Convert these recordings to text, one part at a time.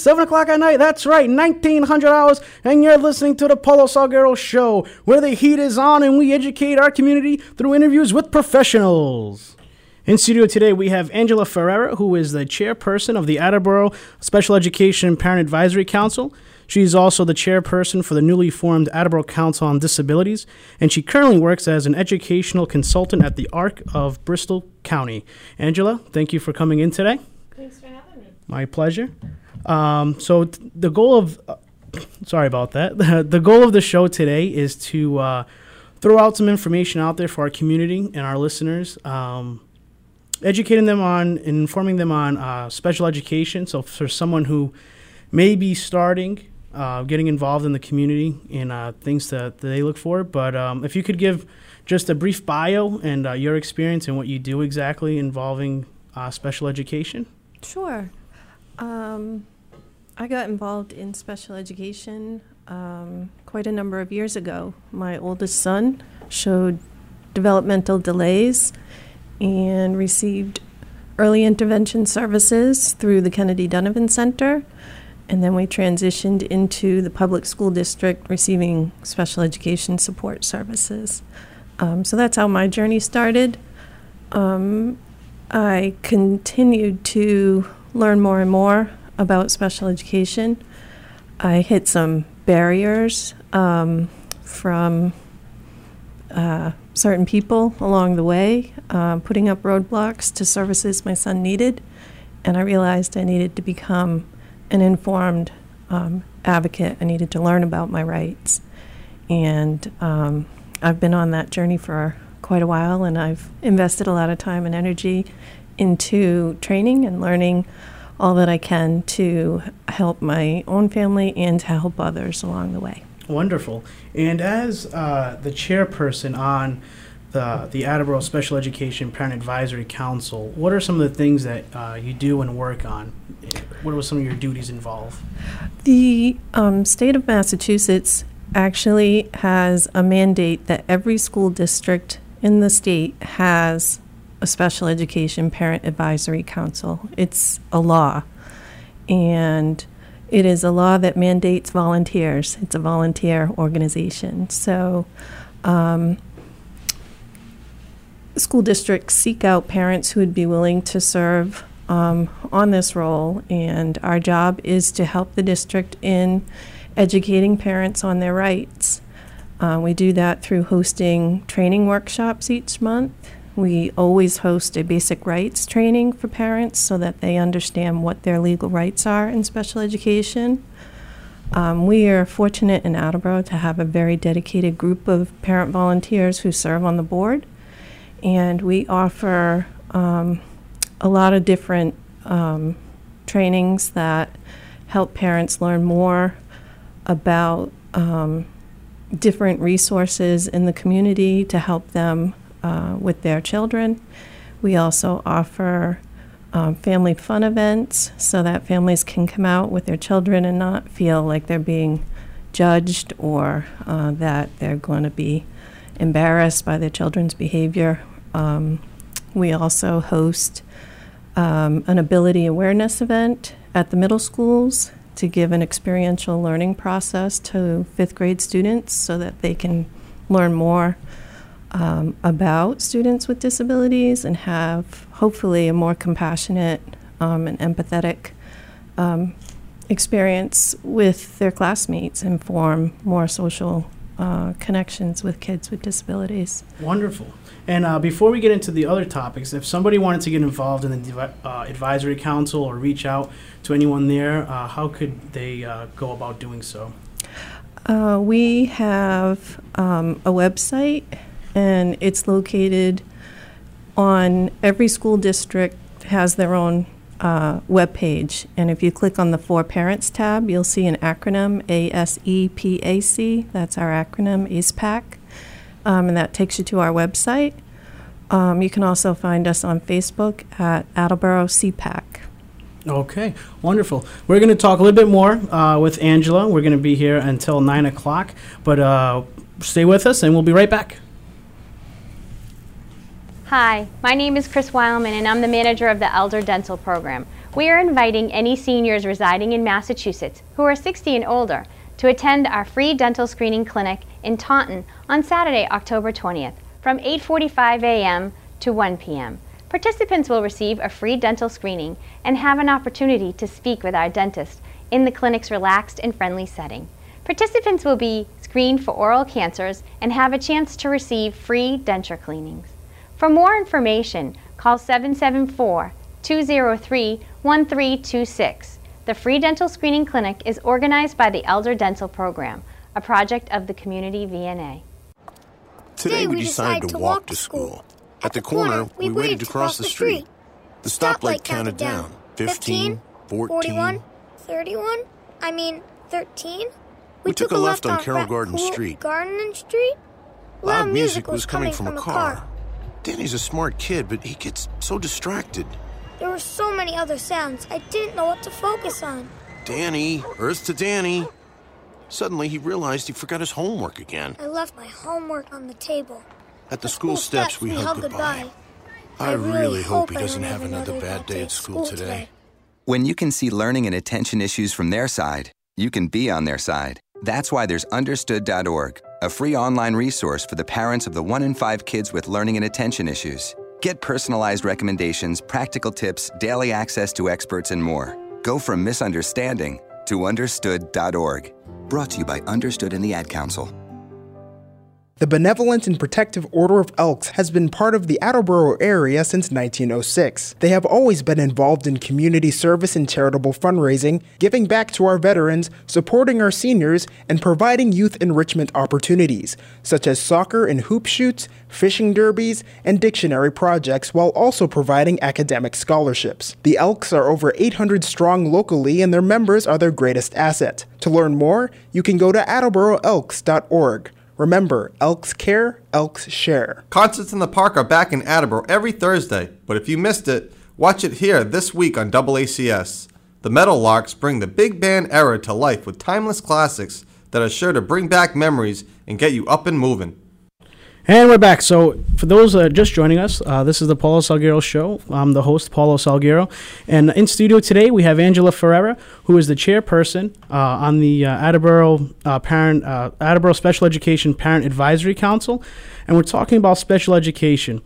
It's 7 o'clock at night. That's right, 1900 hours. And you're listening to the Paulo Salgueiro Show, where the heat is on and we educate our community through interviews with professionals. In studio today, we have Angela Ferreira, who is the chairperson of the Attleboro Special Education Parent Advisory Council. She's also the chairperson for the newly formed Attleboro Council on Disabilities, and she currently works as an educational consultant at the ARC of Bristol County. Angela, thank you for coming in today. Thanks for having me. My pleasure. Um, so t- the goal of, uh, sorry about that. the goal of the show today is to uh, throw out some information out there for our community and our listeners, um, educating them on, and informing them on uh, special education. So for someone who may be starting, uh, getting involved in the community and uh, things that, that they look for. But um, if you could give just a brief bio and uh, your experience and what you do exactly involving uh, special education. Sure. Um, I got involved in special education um, quite a number of years ago. My oldest son showed developmental delays and received early intervention services through the Kennedy Donovan Center. And then we transitioned into the public school district receiving special education support services. Um, so that's how my journey started. Um, I continued to learn more and more about special education. I hit some barriers um, from uh, certain people along the way, uh, putting up roadblocks to services my son needed, and I realized I needed to become an informed um, advocate. I needed to learn about my rights, and um, I've been on that journey for quite a while, and I've invested a lot of time and energy into training and learning all that I can to help my own family and to help others along the way. Wonderful. And as uh, the chairperson on the the Attleboro Special Education Parent Advisory Council, what are some of the things that uh, you do and work on? What are some of your duties involved? The um, state of Massachusetts actually has a mandate that every school district in the state has a special education parent advisory council. It's a law. And it is a law that mandates volunteers. It's a volunteer organization. So, um, school districts seek out parents who would be willing to serve um, on this role, and our job is to help the district in educating parents on their rights. Uh, we do that through hosting training workshops each month. We always host a basic rights training for parents so that they understand what their legal rights are in special education. Um, we are fortunate in Attleboro to have a very dedicated group of parent volunteers who serve on the board, and we offer um, a lot of different um, trainings that help parents learn more about um, different resources in the community to help them uh, with their children. We also offer um, family fun events so that families can come out with their children and not feel like they're being judged or uh, that they're going to be embarrassed by their children's behavior. Um, we also host um, an ability awareness event at the middle schools to give an experiential learning process to fifth grade students so that they can learn more um, about students with disabilities and have hopefully a more compassionate um, and empathetic um, experience with their classmates and form more social uh, connections with kids with disabilities. Wonderful. And uh, before we get into the other topics, if somebody wanted to get involved in the uh, advisory council or reach out to anyone there, uh, how could they uh, go about doing so? Uh, we have um, a website, and it's located on every school district has their own uh, web page. And if you click on the For Parents tab, you'll see an acronym A S E P A C. That's our acronym, ASPAC. Um, and that takes you to our website. Um, you can also find us on Facebook at Attleboro SEPAC. Okay, wonderful. We're going to talk a little bit more uh, with Angela. We're going to be here until 9 o'clock, but uh, stay with us and we'll be right back. Hi, my name is Chris Weilman and I'm the manager of the Elder Dental Program. we are inviting any seniors residing in Massachusetts who are 60 and older to attend our free dental screening clinic in Taunton on Saturday, October 20th from 8:45 a.m. to 1 p.m. Participants will receive a free dental screening and have an opportunity to speak with our dentist in the clinic's relaxed and friendly setting. Participants will be screened for oral cancers and have a chance to receive free denture cleanings. For more information, call 774 203 1326. The free dental screening clinic is organized by the Elder Dental Program, a project of the Community VNA. Today we decided to walk to school. At the corner, we waited to cross the street. The stoplight counted down 15, 14, 31? I mean, 13? We took a left on Carroll Garden Street. Garden Street? Loud music was coming from a car. Danny's a smart kid, but he gets so distracted. There were so many other sounds, I didn't know what to focus on. Danny, Earth to Danny. Suddenly, he realized he forgot his homework again. I left my homework on the table. At the school steps, we hugged goodbye. I really hope he doesn't have another bad day at school today. When you can see learning and attention issues from their side, you can be on their side. That's why there's understood.org, a free online resource for the parents of the one in five kids with learning and attention issues. Get personalized recommendations, practical tips, daily access to experts, and more. Go from misunderstanding to understood.org. Brought to you by Understood and the Ad Council. The Benevolent and Protective Order of Elks has been part of the Attleboro area since 1906. They have always been involved in community service and charitable fundraising, giving back to our veterans, supporting our seniors, and providing youth enrichment opportunities, such as soccer and hoop shoots, fishing derbies, and dictionary projects, while also providing academic scholarships. The Elks are over 800 strong locally, and their members are their greatest asset. To learn more, you can go to attleboroelks.org. Remember, Elks care, Elks share. Concerts in the Park are back in Attleboro every Thursday, but if you missed it, watch it here this week on AACS. The Metal Larks bring the big band era to life with timeless classics that are sure to bring back memories and get you up and moving. And we're back. So, for those uh, just joining us, uh, this is the Paulo Salgueiro Show. I'm the host, Paulo Salgueiro. And in studio today, we have Angela Ferreira, who is the chairperson uh, on the uh, Attleboro, uh, Parent, uh, Attleboro Special Education Parent Advisory Council. And we're talking about special education.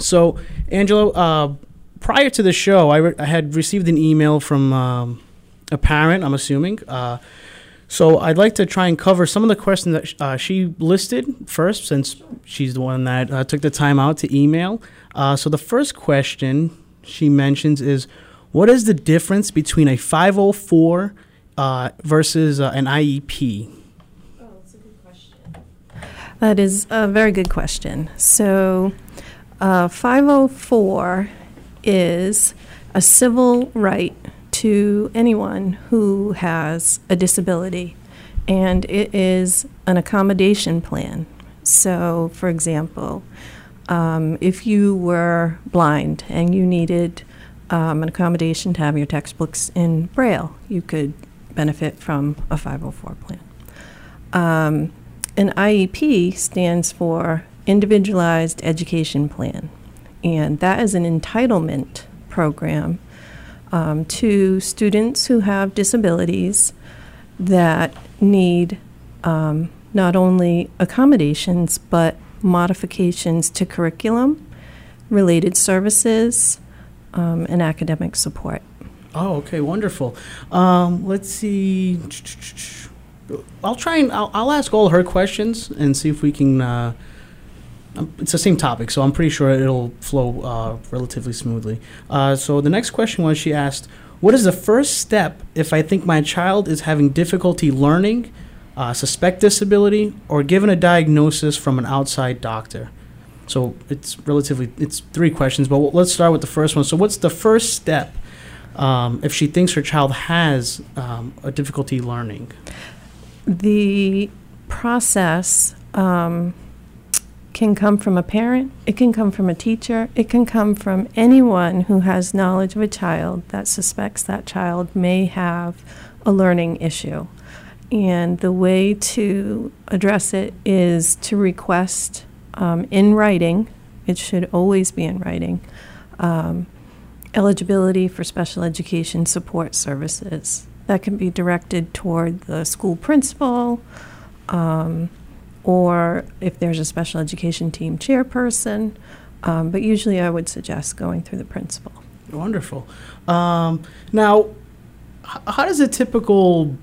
So, Angela, prior to the show, I, re- I, had received an email from um, a parent, I'm assuming so I'd like to try and cover some of the questions that uh, she listed first, since she's the one that uh, took the time out to email. Uh, so the first question she mentions is, what is the difference between a 504 uh, versus uh, an IEP? Oh, that's a good question. That is a very good question. So, uh, 504 is a civil right to anyone who has a disability, and it is an accommodation plan. So, for example, um, if you were blind and you needed um, an accommodation to have your textbooks in Braille, you could benefit from a 504 plan. Um, an IEP stands for Individualized Education Plan, and that is an entitlement program um, to students who have disabilities that need um, not only accommodations but modifications to curriculum, related services, um, and academic support. Oh, okay, wonderful. Um, let's see. I'll try and I'll, I'll, ask all her questions and see if we can. Uh, it's the same topic, so I'm pretty sure it'll flow uh, relatively smoothly. Uh, so the next question was she asked, "What is the first step if I think my child is having difficulty learning, uh, suspect disability, or given a diagnosis from an outside doctor?" So it's relatively it's three questions, but let's start with the first one. So what's the first step um, if she thinks her child has um, a difficulty learning? The process. Um, can come from a parent, it can come from a teacher, it can come from anyone who has knowledge of a child that suspects that child may have a learning issue. And the way to address it is to request um, in writing, it should always be in writing, um, eligibility for special education support services. That can be directed toward the school principal, um, or if there's a special education team chairperson. Um, but usually, I would suggest going through the principal. Wonderful. Um, now, h- how does a typical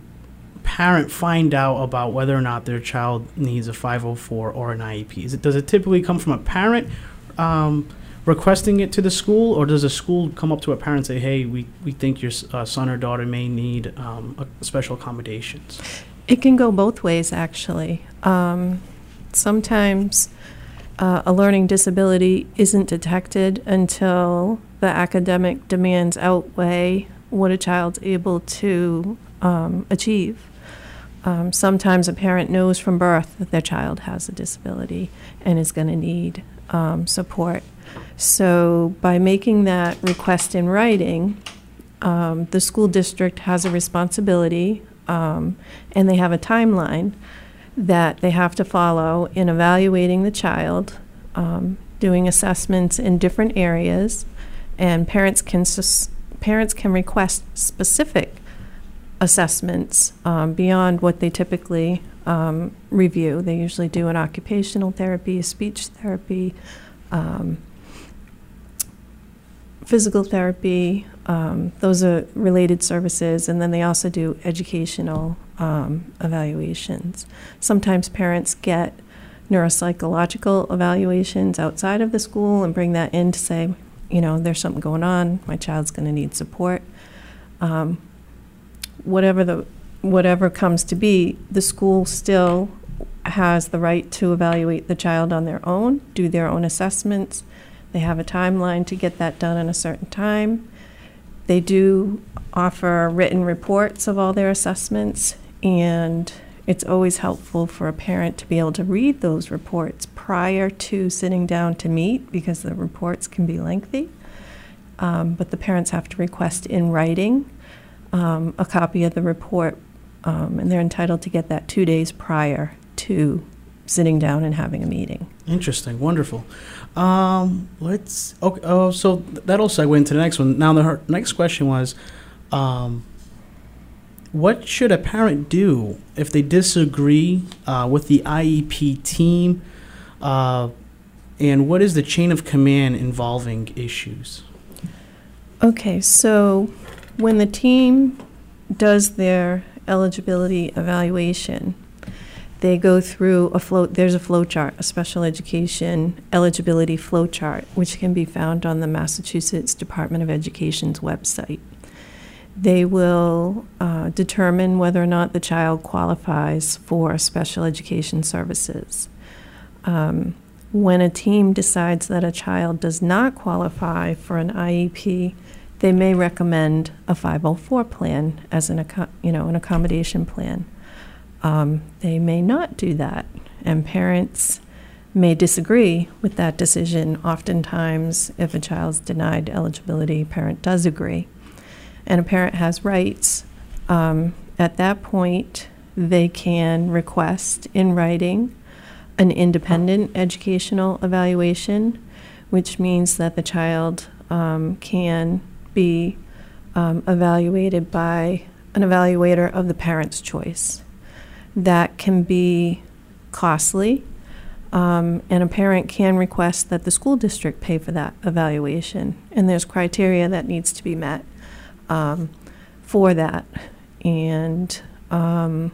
parent find out about whether or not their child needs a 504 or an IEP? Is it, does it typically come from a parent um, requesting it to the school, or does a school come up to a parent and say, hey, we, we think your uh, son or daughter may need um, special accommodations? It can go both ways, actually. Um, sometimes uh, a learning disability isn't detected until the academic demands outweigh what a child's able to um, achieve. Um, sometimes a parent knows from birth that their child has a disability and is going to need um, support. So, by making that request in writing, um, the school district has a responsibility um, and they have a timeline that they have to follow in evaluating the child, um, doing assessments in different areas, and parents can sus- parents can request specific assessments um, beyond what they typically um, review. They usually do an occupational therapy, speech therapy, um, physical therapy. Um, those are related services, and then they also do educational um, evaluations. Sometimes parents get neuropsychological evaluations outside of the school and bring that in to say, you know, there's something going on. My child's going to need support. Um, whatever the whatever comes to be, the school still has the right to evaluate the child on their own, do their own assessments. They have a timeline to get that done in a certain time. They do offer written reports of all their assessments, and it's always helpful for a parent to be able to read those reports prior to sitting down to meet because the reports can be lengthy. Um, but the parents have to request in writing um, a copy of the report, um, and they're entitled to get that two days prior to sitting down and having a meeting. Interesting, wonderful. Um, let's. Okay, oh, so that'll segue into the next one. Now, the next question was, um, what should a parent do if they disagree uh, with the IEP team, uh, and what is the chain of command involving issues? Okay, so when the team does their eligibility evaluation, they go through a flow, there's a flow chart, a special education eligibility flow chart, which can be found on the Massachusetts Department of Education's website. They will uh, determine whether or not the child qualifies for special education services. Um, when a team decides that a child does not qualify for an IEP, they may recommend a 504 plan as an, you know, an accommodation plan. Um, they may not do that, and parents may disagree with that decision. Oftentimes, if a child's denied eligibility, parent does agree, and a parent has rights. Um, at that point, they can request in writing an independent educational evaluation, which means that the child um, can be um, evaluated by an evaluator of the parent's choice. That can be costly, um, and a parent can request that the school district pay for that evaluation. And there's criteria that needs to be met um, for that. And um,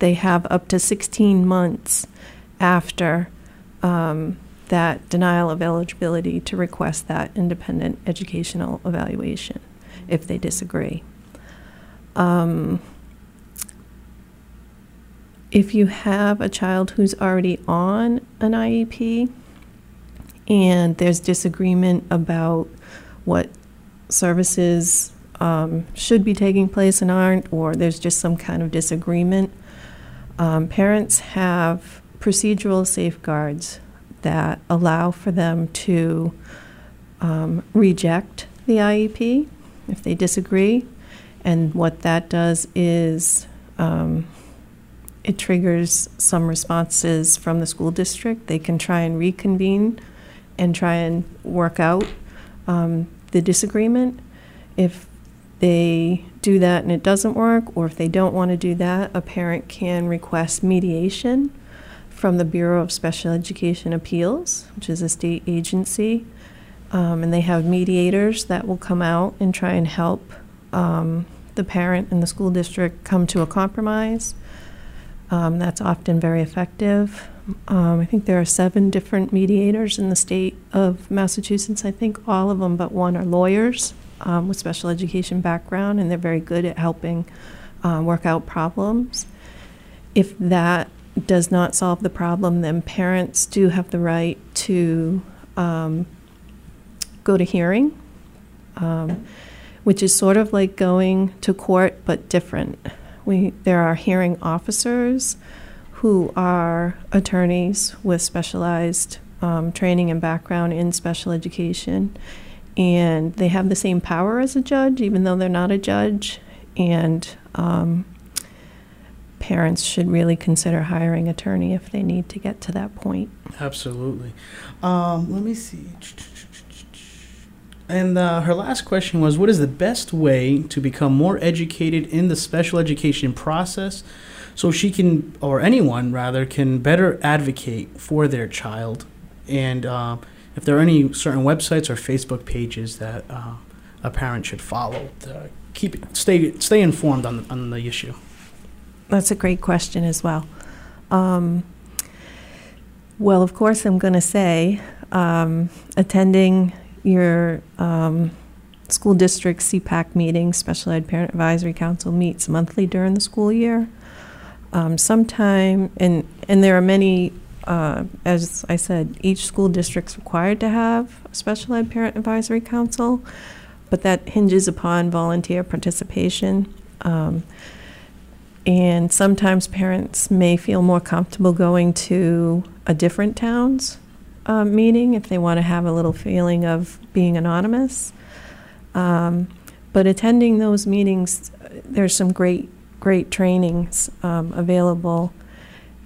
they have up to 16 months after um, that denial of eligibility to request that independent educational evaluation if they disagree. Um, if you have a child who's already on an IEP and there's disagreement about what services um, should be taking place and aren't, or there's just some kind of disagreement, um, parents have procedural safeguards that allow for them to um, reject the IEP if they disagree. And what that does is um, it triggers some responses from the school district. They can try and reconvene and try and work out um, the disagreement. If they do that and it doesn't work, or if they don't want to do that, a parent can request mediation from the Bureau of Special Education Appeals, which is a state agency. Um, and they have mediators that will come out and try and help um, the parent and the school district come to a compromise. Um, that's often very effective. Um, I think there are seven different mediators in the state of Massachusetts. I think all of them but one are lawyers um, with special education background, and they're very good at helping uh, work out problems. If that does not solve the problem, then parents do have the right to um, go to hearing, um, which is sort of like going to court but different. We, there are hearing officers who are attorneys with specialized um, training and background in special education, and they have the same power as a judge, even though they're not a judge. And um, parents should really consider hiring attorney if they need to get to that point. Absolutely. Um, let me see. And uh, her last question was What is the best way to become more educated in the special education process so she can, or anyone rather, can better advocate for their child? And uh, if there are any certain websites or Facebook pages that uh, a parent should follow to keep stay stay informed on on the issue. That's a great question as well. Um, well, of course, I'm going to say um, attending your um, school district SEPAC meeting, Special Ed Parent Advisory Council, meets monthly during the school year. Um, sometime, and, and there are many, uh, as I said, each school district's required to have a Special Ed Parent Advisory Council, but that hinges upon volunteer participation. Um, and sometimes parents may feel more comfortable going to a different town's uh, meeting if they want to have a little feeling of being anonymous. Um, but attending those meetings, there's some great, great trainings um, available.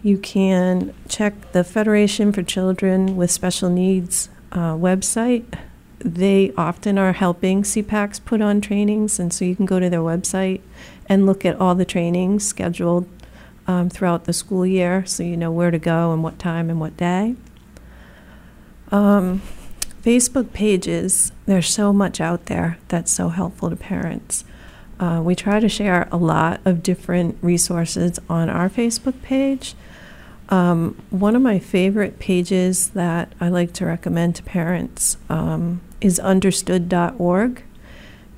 You can check the Federation for Children with Special Needs uh, website. They often are helping SEPACs put on trainings, and so you can go to their website and look at all the trainings scheduled um, throughout the school year so you know where to go and what time and what day. Um, Facebook pages, there's so much out there that's so helpful to parents. Uh, we try to share a lot of different resources on our Facebook page. Um, one of my favorite pages that I like to recommend to parents um, is understood.org.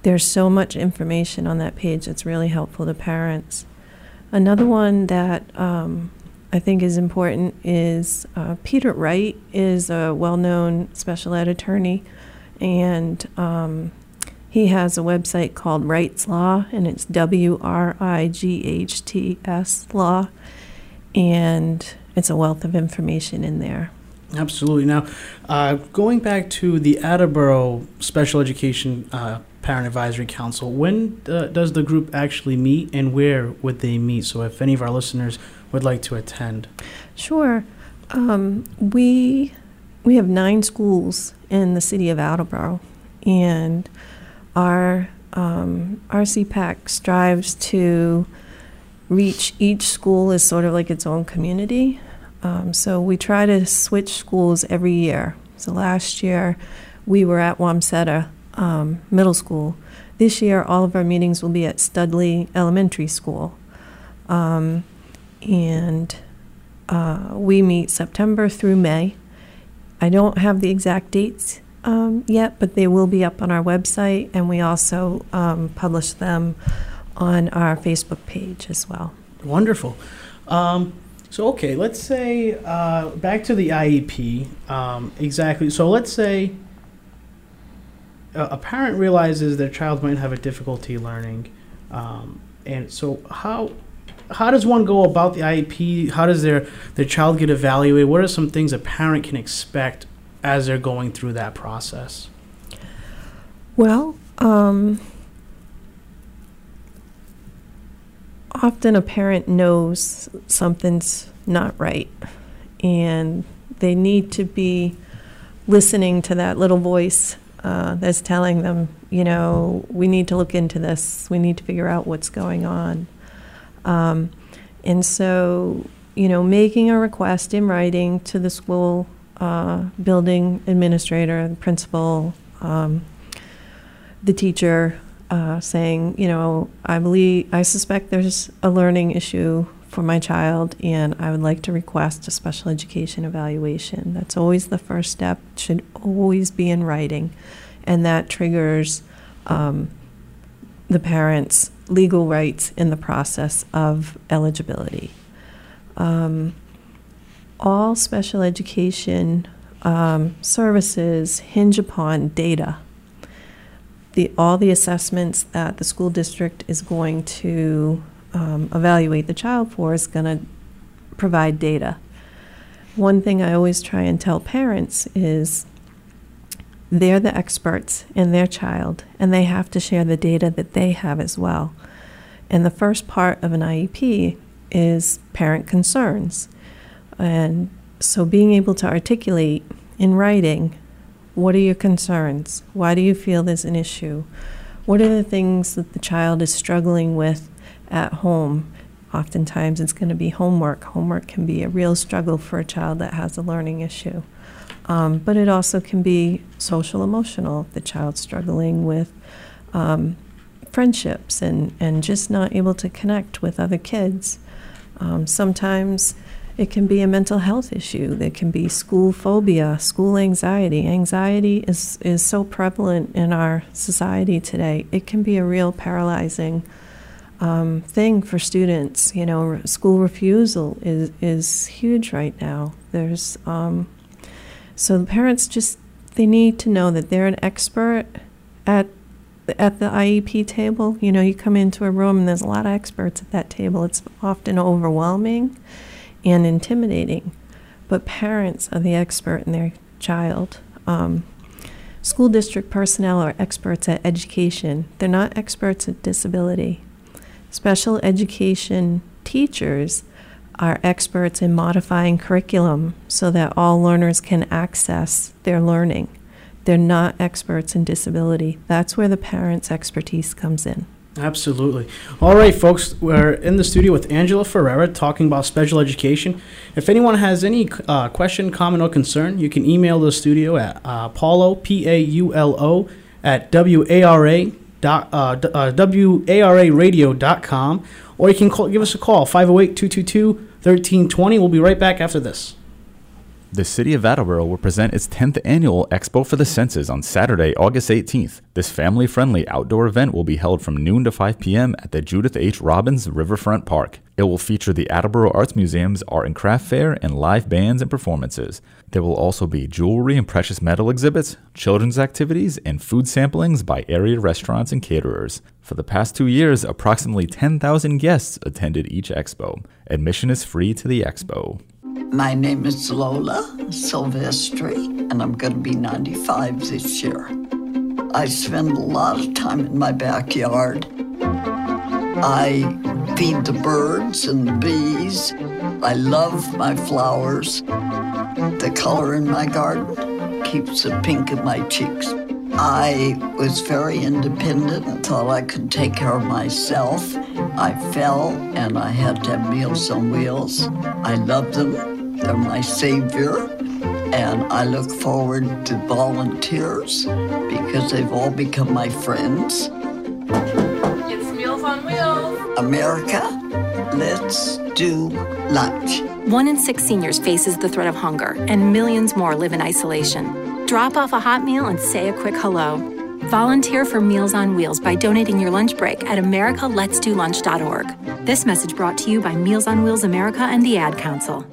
There's so much information on that page that's really helpful to parents. Another one that um, I think is important is uh, Peter Wright is a well-known special ed attorney, and um, he has a website called Wright's Law, and it's W R I G H T S Law, and it's a wealth of information in there. Absolutely. Now, uh, going back to the Attleboro Special Education uh, Parent Advisory Council, when uh, does the group actually meet and where would they meet? So, if any of our listeners would like to attend. Sure. Um, we we have nine schools in the city of Attleboro, and our um, our SEPAC strives to reach each school as sort of like its own community. Um, so we try to switch schools every year. So last year we were at Wamsutta um, Middle School. This year all of our meetings will be at Studley Elementary School. Um, and uh, we meet September through May. I don't have the exact dates um, yet, but they will be up on our website, and we also um, publish them on our Facebook page as well. Wonderful. Um, so, okay, let's say uh, back to the IEP. Um, exactly. So, let's say a, a, parent realizes their child might have a difficulty learning, um, and so how how does one go about the IEP? How does their their child get evaluated? What are some things a parent can expect as they're going through that process? Well, um, often a parent knows something's not right, and they need to be listening to that little voice uh, that's telling them, you know, we need to look into this. We need to figure out what's going on. Um, and so, you know, making a request in writing to the school uh, building administrator, the principal, um, the teacher, uh, saying, you know, I believe, I suspect there's a learning issue for my child, and I would like to request a special education evaluation. That's always the first step, should always be in writing, and that triggers um, the parent's legal rights in the process of eligibility. Um, all special education um, services hinge upon data. The, all the assessments that the school district is going to um, evaluate the child for is going to provide data. One thing I always try and tell parents is they're the experts in their child, and they have to share the data that they have as well. And the first part of an IEP is parent concerns. And so being able to articulate in writing what are your concerns? Why do you feel there's an issue? What are the things that the child is struggling with at home? Oftentimes it's going to be homework. Homework can be a real struggle for a child that has a learning issue. Um, but it also can be social emotional. The child struggling with um, friendships and, and just not able to connect with other kids. Um, sometimes it can be a mental health issue. There can be school phobia, school anxiety. Anxiety is, is so prevalent in our society today. It can be a real paralyzing um, thing for students. You know, school refusal is, is huge right now. There's um, so the parents just they need to know that they're an expert at at the IEP table. You know, you come into a room and there's a lot of experts at that table. It's often overwhelming and intimidating, but parents are the expert in their child. Um, school district personnel are experts at education. They're not experts at disability. Special education teachers are experts in modifying curriculum so that all learners can access their learning. They're not experts in disability. That's where the parents' expertise comes in. Absolutely. All right, folks, we're in the studio with Angela Ferreira talking about special education. If anyone has any uh, question, comment, or concern, you can email the studio at uh, Paulo, P A U L O, at WARA. Dot, uh, uh, WARAradio.com, or you can call, give us a call, 508 222 1320. We'll be right back after this. The City of Attleboro will present its 10th annual Expo for the Senses on Saturday, August 18th. This family friendly outdoor event will be held from noon to 5 p.m. at the Judith H. Robbins Riverfront Park. It will feature the Attleboro Arts Museum's Art and Craft Fair and live bands and performances. There will also be jewelry and precious metal exhibits, children's activities, and food samplings by area restaurants and caterers. For the past two years, approximately 10,000 guests attended each expo. Admission is free to the expo. My name is Lola Silvestri, and I'm going to be 95 this year. I spend a lot of time in my backyard. I feed the birds and the bees. I love my flowers. The color in my garden keeps the pink in my cheeks. I was very independent and thought I could take care of myself. I fell and I had to have Meals on Wheels. I love them. They're my savior. And I look forward to volunteers because they've all become my friends. It's Meals on Wheels. America, let's do lunch. One in six seniors faces the threat of hunger, and millions more live in isolation. Drop off a hot meal and say a quick hello. Volunteer for Meals on Wheels by donating your lunch break at americaletsdolunch.org. This message brought to you by Meals on Wheels America and the Ad Council.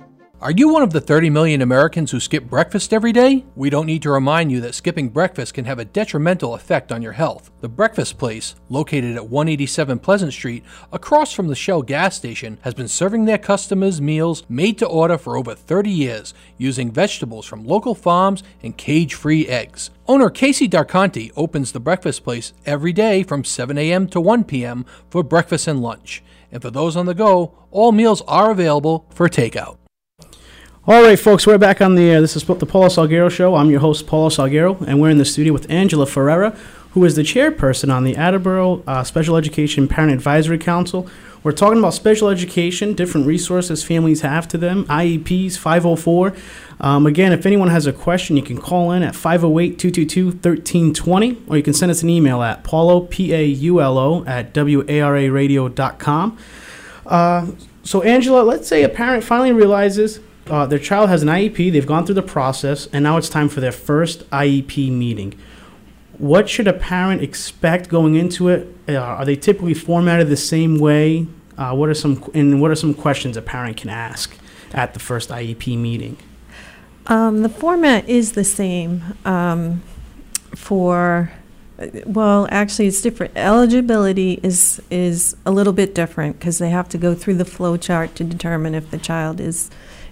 Are you one of the 30 million Americans who skip breakfast every day? We don't need to remind you that skipping breakfast can have a detrimental effect on your health. The Breakfast Place, located at 187 Pleasant Street, across from the Shell gas station, has been serving their customers meals made to order for over 30 years, using vegetables from local farms and cage free eggs. Owner Casey Darconti opens the Breakfast Place every day from 7 a.m. to 1 p.m. for breakfast and lunch. And for those on the go, all meals are available for takeout. All right, folks, we're back on the air. This is the Paulo Salgueiro Show. I'm your host, Paulo Salgueiro, and we're in the studio with Angela Ferreira, who is the chairperson on the Attleboro uh, Special Education Parent Advisory Council. We're talking about special education, different resources families have to them, IEPs, 504. Um, again, if anyone has a question, you can call in at 508 222 1320, or you can send us an email at paulo, P A U L O, at WARAradio.com. Uh, so, Angela, let's say a parent finally realizes uh, their child has an IEP, they've gone through the process, and now it's time for their first IEP meeting. What should a parent expect going into it? Uh, are they typically formatted the same way? Uh, what are some and what are some questions a parent can ask at the first IEP meeting? Um, the format is the same um, for. Well, actually, it's different. Eligibility is is a little bit different because they have to go through the flow chart to determine if the child is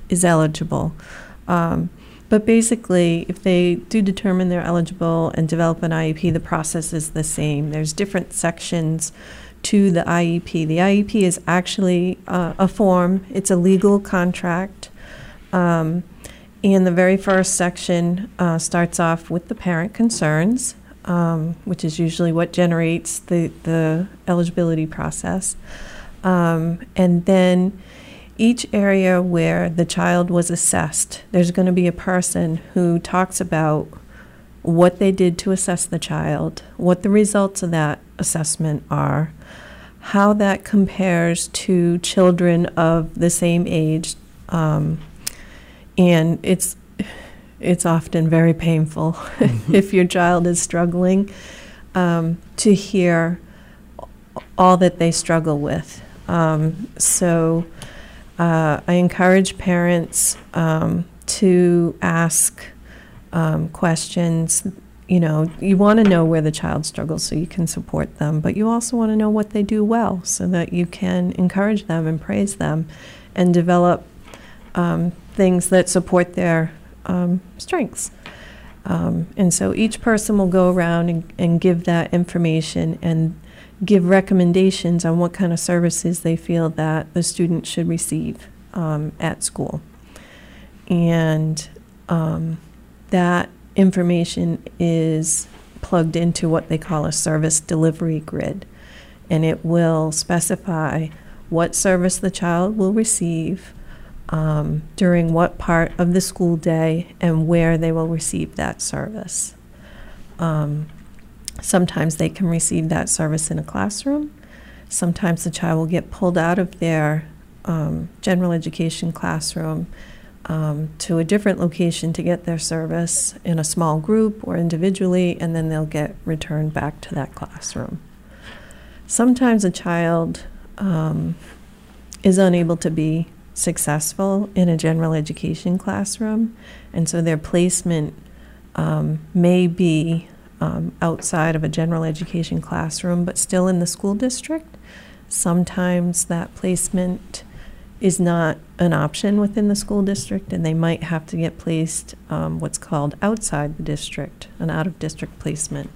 is eligible. Um, but basically, if they do determine they're eligible and develop an IEP, the process is the same. There's different sections to the IEP. The IEP is actually uh, a form, it's a legal contract. Um, and the very first section uh, starts off with the parent concerns, um, which is usually what generates the, the eligibility process. Um, and then each area where the child was assessed, there's going to be a person who talks about what they did to assess the child, what the results of that assessment are, how that compares to children of the same age, um, and it's it's often very painful mm-hmm. if your child is struggling um, to hear all that they struggle with. Um, so uh, I encourage parents um, to ask um, questions. You know, you want to know where the child struggles so you can support them, but you also want to know what they do well so that you can encourage them and praise them and develop um, things that support their um, strengths. Um, and so each person will go around and, and give that information and give recommendations on what kind of services they feel that the student should receive um, at school. And um, that information is plugged into what they call a service delivery grid. And it will specify what service the child will receive um, during what part of the school day and where they will receive that service. Um, Sometimes they can receive that service in a classroom. Sometimes the child will get pulled out of their um, general education classroom um, to a different location to get their service in a small group or individually, and then they'll get returned back to that classroom. Sometimes a child um, is unable to be successful in a general education classroom, and so their placement um, may be um, outside of a general education classroom, but still in the school district. Sometimes that placement is not an option within the school district, and they might have to get placed um, what's called outside the district, an out of district placement.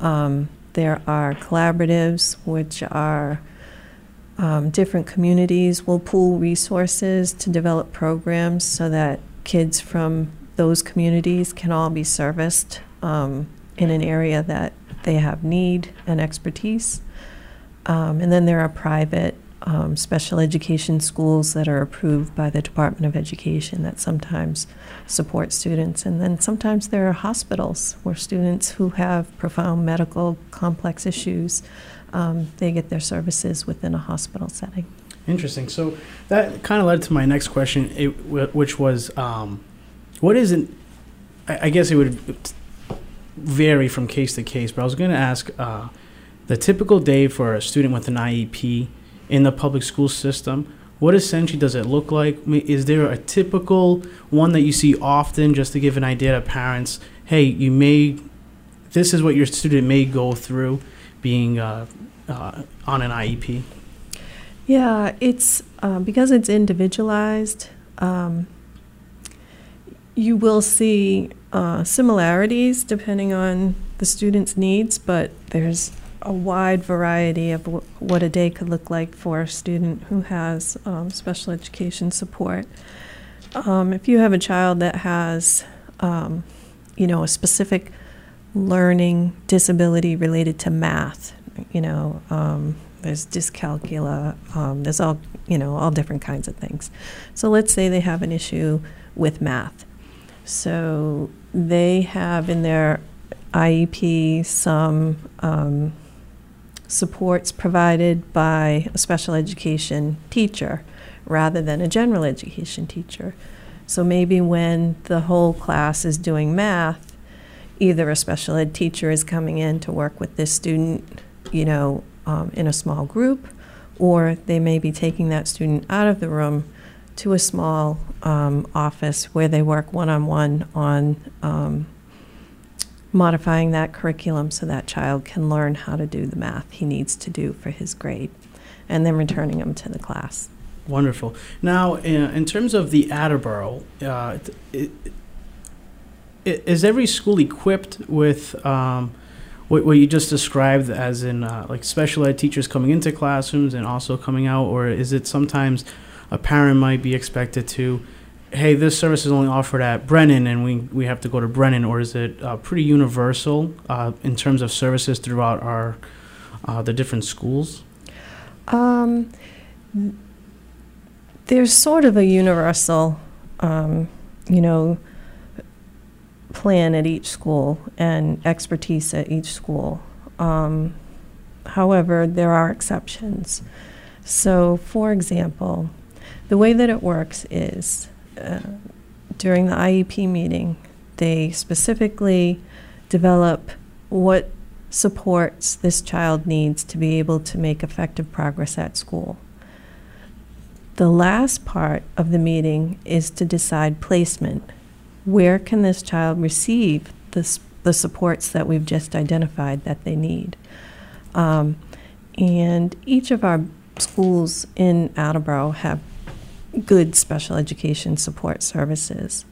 Um, there are collaboratives, which are um, different communities will pool resources to develop programs so that kids from those communities can all be serviced um, in an area that they have need and expertise. Um, and then there are private um, special education schools that are approved by the Department of Education that sometimes support students. And then sometimes there are hospitals where students who have profound medical complex issues, um, they get their services within a hospital setting. Interesting. So that kind of led to my next question, it, which was, um, what is it? I guess it would vary from case to case, but I was going to ask uh, the typical day for a student with an IEP in the public school system. What essentially does it look like? Is there a typical one that you see often, just to give an idea to parents? Hey, you may, this is what your student may go through being uh, uh, on an IEP. Yeah, it's uh, because it's individualized. Um, you will see uh, similarities depending on the student's needs, but there's a wide variety of w- what a day could look like for a student who has um, special education support. Um, if you have a child that has, um, you know, a specific learning disability related to math, you know, um, there's dyscalculia, um, there's all, you know, all different kinds of things. So let's say they have an issue with math. So they have in their IEP some um, supports provided by a special education teacher rather than a general education teacher. So maybe when the whole class is doing math, either a special ed teacher is coming in to work with this student, you know, um, in a small group, or they may be taking that student out of the room to a small um, office where they work one on one on um, modifying that curriculum so that child can learn how to do the math he needs to do for his grade, and then returning him to the class. Wonderful. Now, in, in terms of the Attleboro, uh, it, it, is every school equipped with um, what, what you just described, as in uh, like special ed teachers coming into classrooms and also coming out, or is it sometimes a parent might be expected to, hey, this service is only offered at Brennan and we, we have to go to Brennan, or is it uh, pretty universal uh, in terms of services throughout our uh, the different schools? Um, there's sort of a universal, um, you know, plan at each school and expertise at each school. Um, however, there are exceptions. So, for example, the way that it works is uh, during the IEP meeting, they specifically develop what supports this child needs to be able to make effective progress at school. The last part of the meeting is to decide placement. Where can this child receive the, the supports that we've just identified that they need? Um, and each of our schools in Attleboro have good special education support services.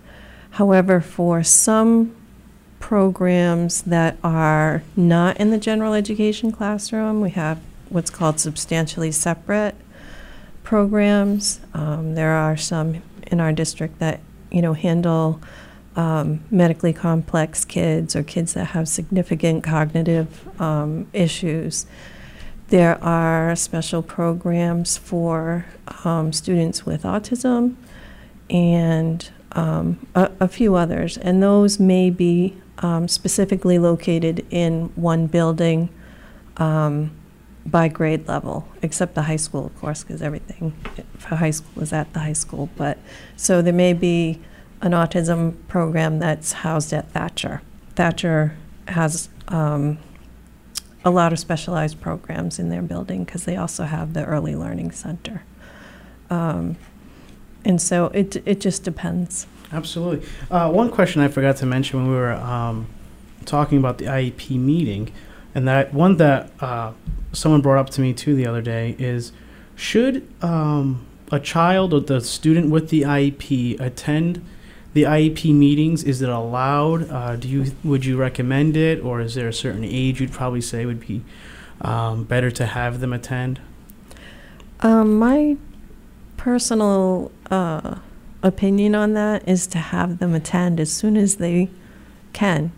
However, for some programs that are not in the general education classroom, we have what's called substantially separate programs. Um, there are some in our district that you know handle um, medically complex kids or kids that have significant cognitive um, issues. There are special programs for um, students with autism and um, a, a, few others, and those may be um, specifically located in one building by grade level, except the high school, of course, because everything for high school is at the high school. But so there may be an autism program that's housed at Thacher. Thacher has um, a lot of specialized programs in their building because they also have the early learning center. Um, and so it, it just depends. Absolutely. Uh, one question I forgot to mention when we were um, talking about the IEP meeting, and that one that uh, someone brought up to me too the other day is should um, a child or the student with the IEP attend the IEP meetings? Is it allowed? Uh, do you would you recommend it, or is there a certain age you'd probably say would be um, better to have them attend? Um, my personal uh, opinion on that is to have them attend as soon as they can.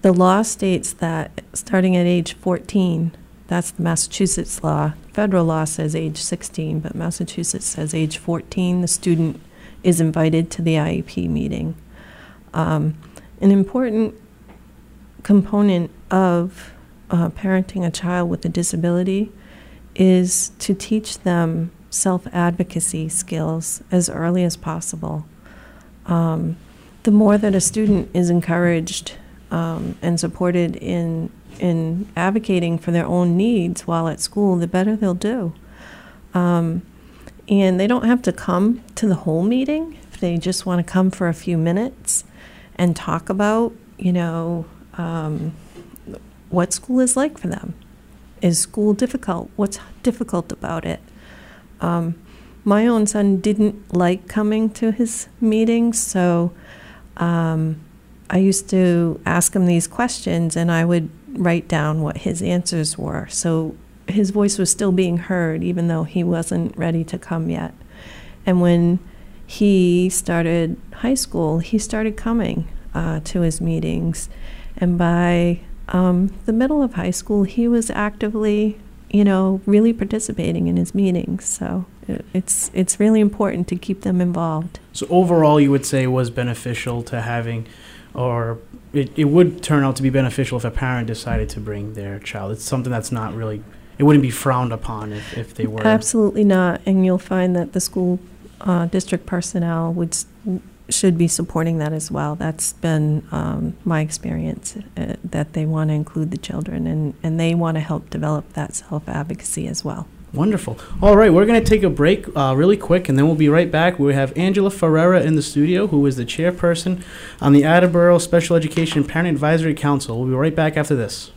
The law states that starting at age 14, that's the Massachusetts law. Federal law says age 16, but Massachusetts says age 14. The student is invited to the IEP meeting. Um, an important component of uh, parenting a child with a disability is to teach them self advocacy skills as early as possible. Um, the more that a student is encouraged um, and supported in in advocating for their own needs while at school, the better they'll do. Um, and they don't have to come to the whole meeting if they just want to come for a few minutes and talk about, you know, um, what school is like for them. Is school difficult? What's difficult about it? Um, my own son didn't like coming to his meetings, so um, I used to ask him these questions and I would write down what his answers were. So his voice was still being heard, even though he wasn't ready to come yet. And when he started high school, he started coming uh, to his meetings. And by um, the middle of high school, he was actively, you know, really participating in his meetings. So it, it's, it's really important to keep them involved. So overall, you would say was beneficial to having, or it, it would turn out to be beneficial if a parent decided to bring their child. It's something that's not really, it wouldn't be frowned upon if, if they were. Absolutely not. And you'll find that the school uh, district personnel would s- should be supporting that as well. That's been um, my experience uh, that they want to include the children and, and they want to help develop that self advocacy as well. Wonderful. All right, we're going to take a break uh, really quick, and then we'll be right back. We have Angela Ferreira in the studio, who is the chairperson on the Attleboro Special Education Parent Advisory Council. We'll be right back after this.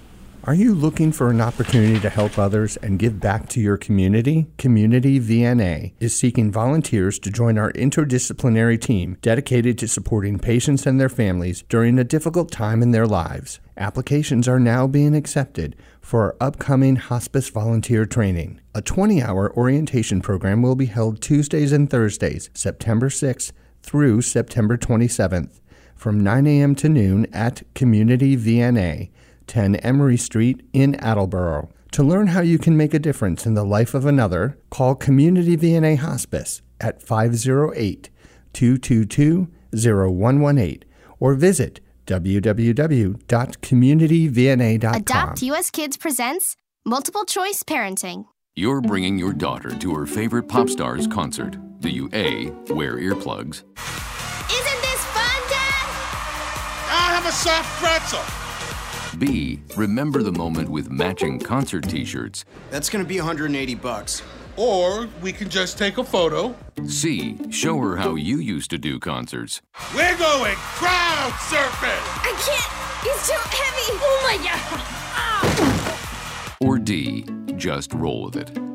Are you looking for an opportunity to help others and give back to your community? Community VNA is seeking volunteers to join our interdisciplinary team dedicated to supporting patients and their families during a difficult time in their lives. Applications are now being accepted for our upcoming hospice volunteer training. A 20 hour orientation program will be held Tuesdays and Thursdays, September 6th through September 27th, from 9 a.m. to noon at Community VNA. 10 Emery Street in Attleboro. To learn how you can make a difference in the life of another, call Community VNA Hospice at 508 222 0118 or visit www.communityvna.com. Adopt US Kids presents Multiple Choice Parenting. You're bringing your daughter to her favorite pop star's concert. Do you A, wear earplugs? Isn't this fun, Dad? I have a soft pretzel. B, remember the moment with matching concert t shirts? That's gonna be 180 bucks. Or we can just take a photo. C, show her how you used to do concerts. We're going crowd surfing. I can't. it's too heavy. Oh my god. Ah. Or D, just roll with it. Woo!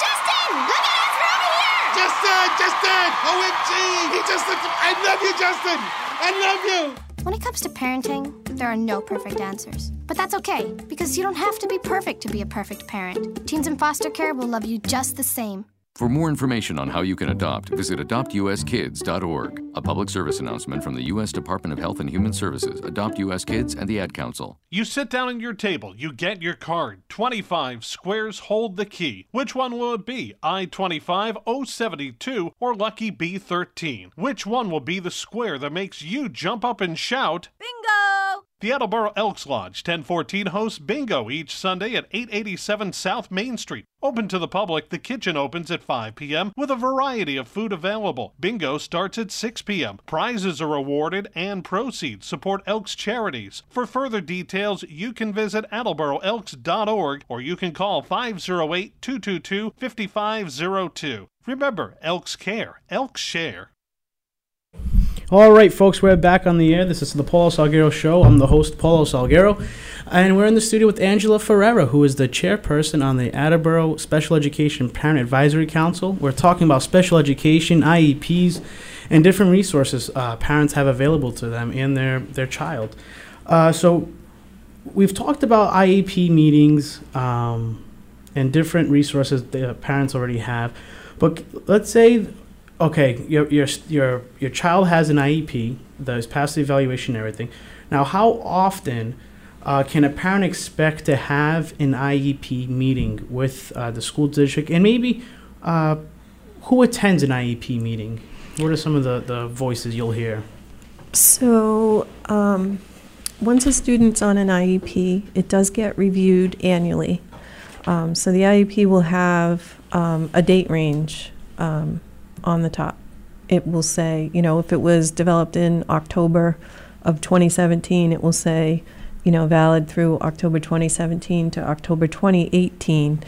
Justin! Look at us, we're over here! Justin! Justin! OMG! He just looked. I love you, Justin! I love you! When it comes to parenting, there are no perfect answers. But that's okay, because you don't have to be perfect to be a perfect parent. Teens in foster care will love you just the same. For more information on how you can adopt, visit adoptuskids.org. A public service announcement from the U.S. Department of Health and Human Services, Adopt U.S. Kids, and the Ad Council. You sit down at your table, you get your card. 25 squares hold the key. Which one will it be? I 25, 072, or Lucky B13? Which one will be the square that makes you jump up and shout, Bingo! The Attleboro Elks Lodge 1014 hosts bingo each Sunday at 887 South Main Street. Open to the public, the kitchen opens at 5 p.m. with a variety of food available. Bingo starts at 6 p.m. Prizes are awarded and proceeds support Elks charities. For further details, you can visit attleboroelks.org or you can call 508 222 5502. Remember, Elks Care, Elks Share. All right, folks, we're back on the air. This is the Paulo Salgueiro Show. I'm the host, Paulo Salgueiro, and we're in the studio with Angela Ferreira, who is the chairperson on the Attleboro Special Education Parent Advisory Council. We're talking about special education, IEPs, and different resources uh, parents have available to them and their, their child. Uh, so we've talked about IEP meetings um, and different resources that parents already have. But let's say okay, your your your your child has an IEP that has passed the evaluation and everything. Now, how often uh, can a parent expect to have an IEP meeting with uh, the school district, and maybe uh, who attends an IEP meeting? What are some of the, the voices you'll hear? So, um, once a student's on an IEP, it does get reviewed annually. Um, so the IEP will have um, a date range um, on the top. It will say, you know, if it was developed in October of 2017, it will say, you know, valid through October 2017 to October 2018.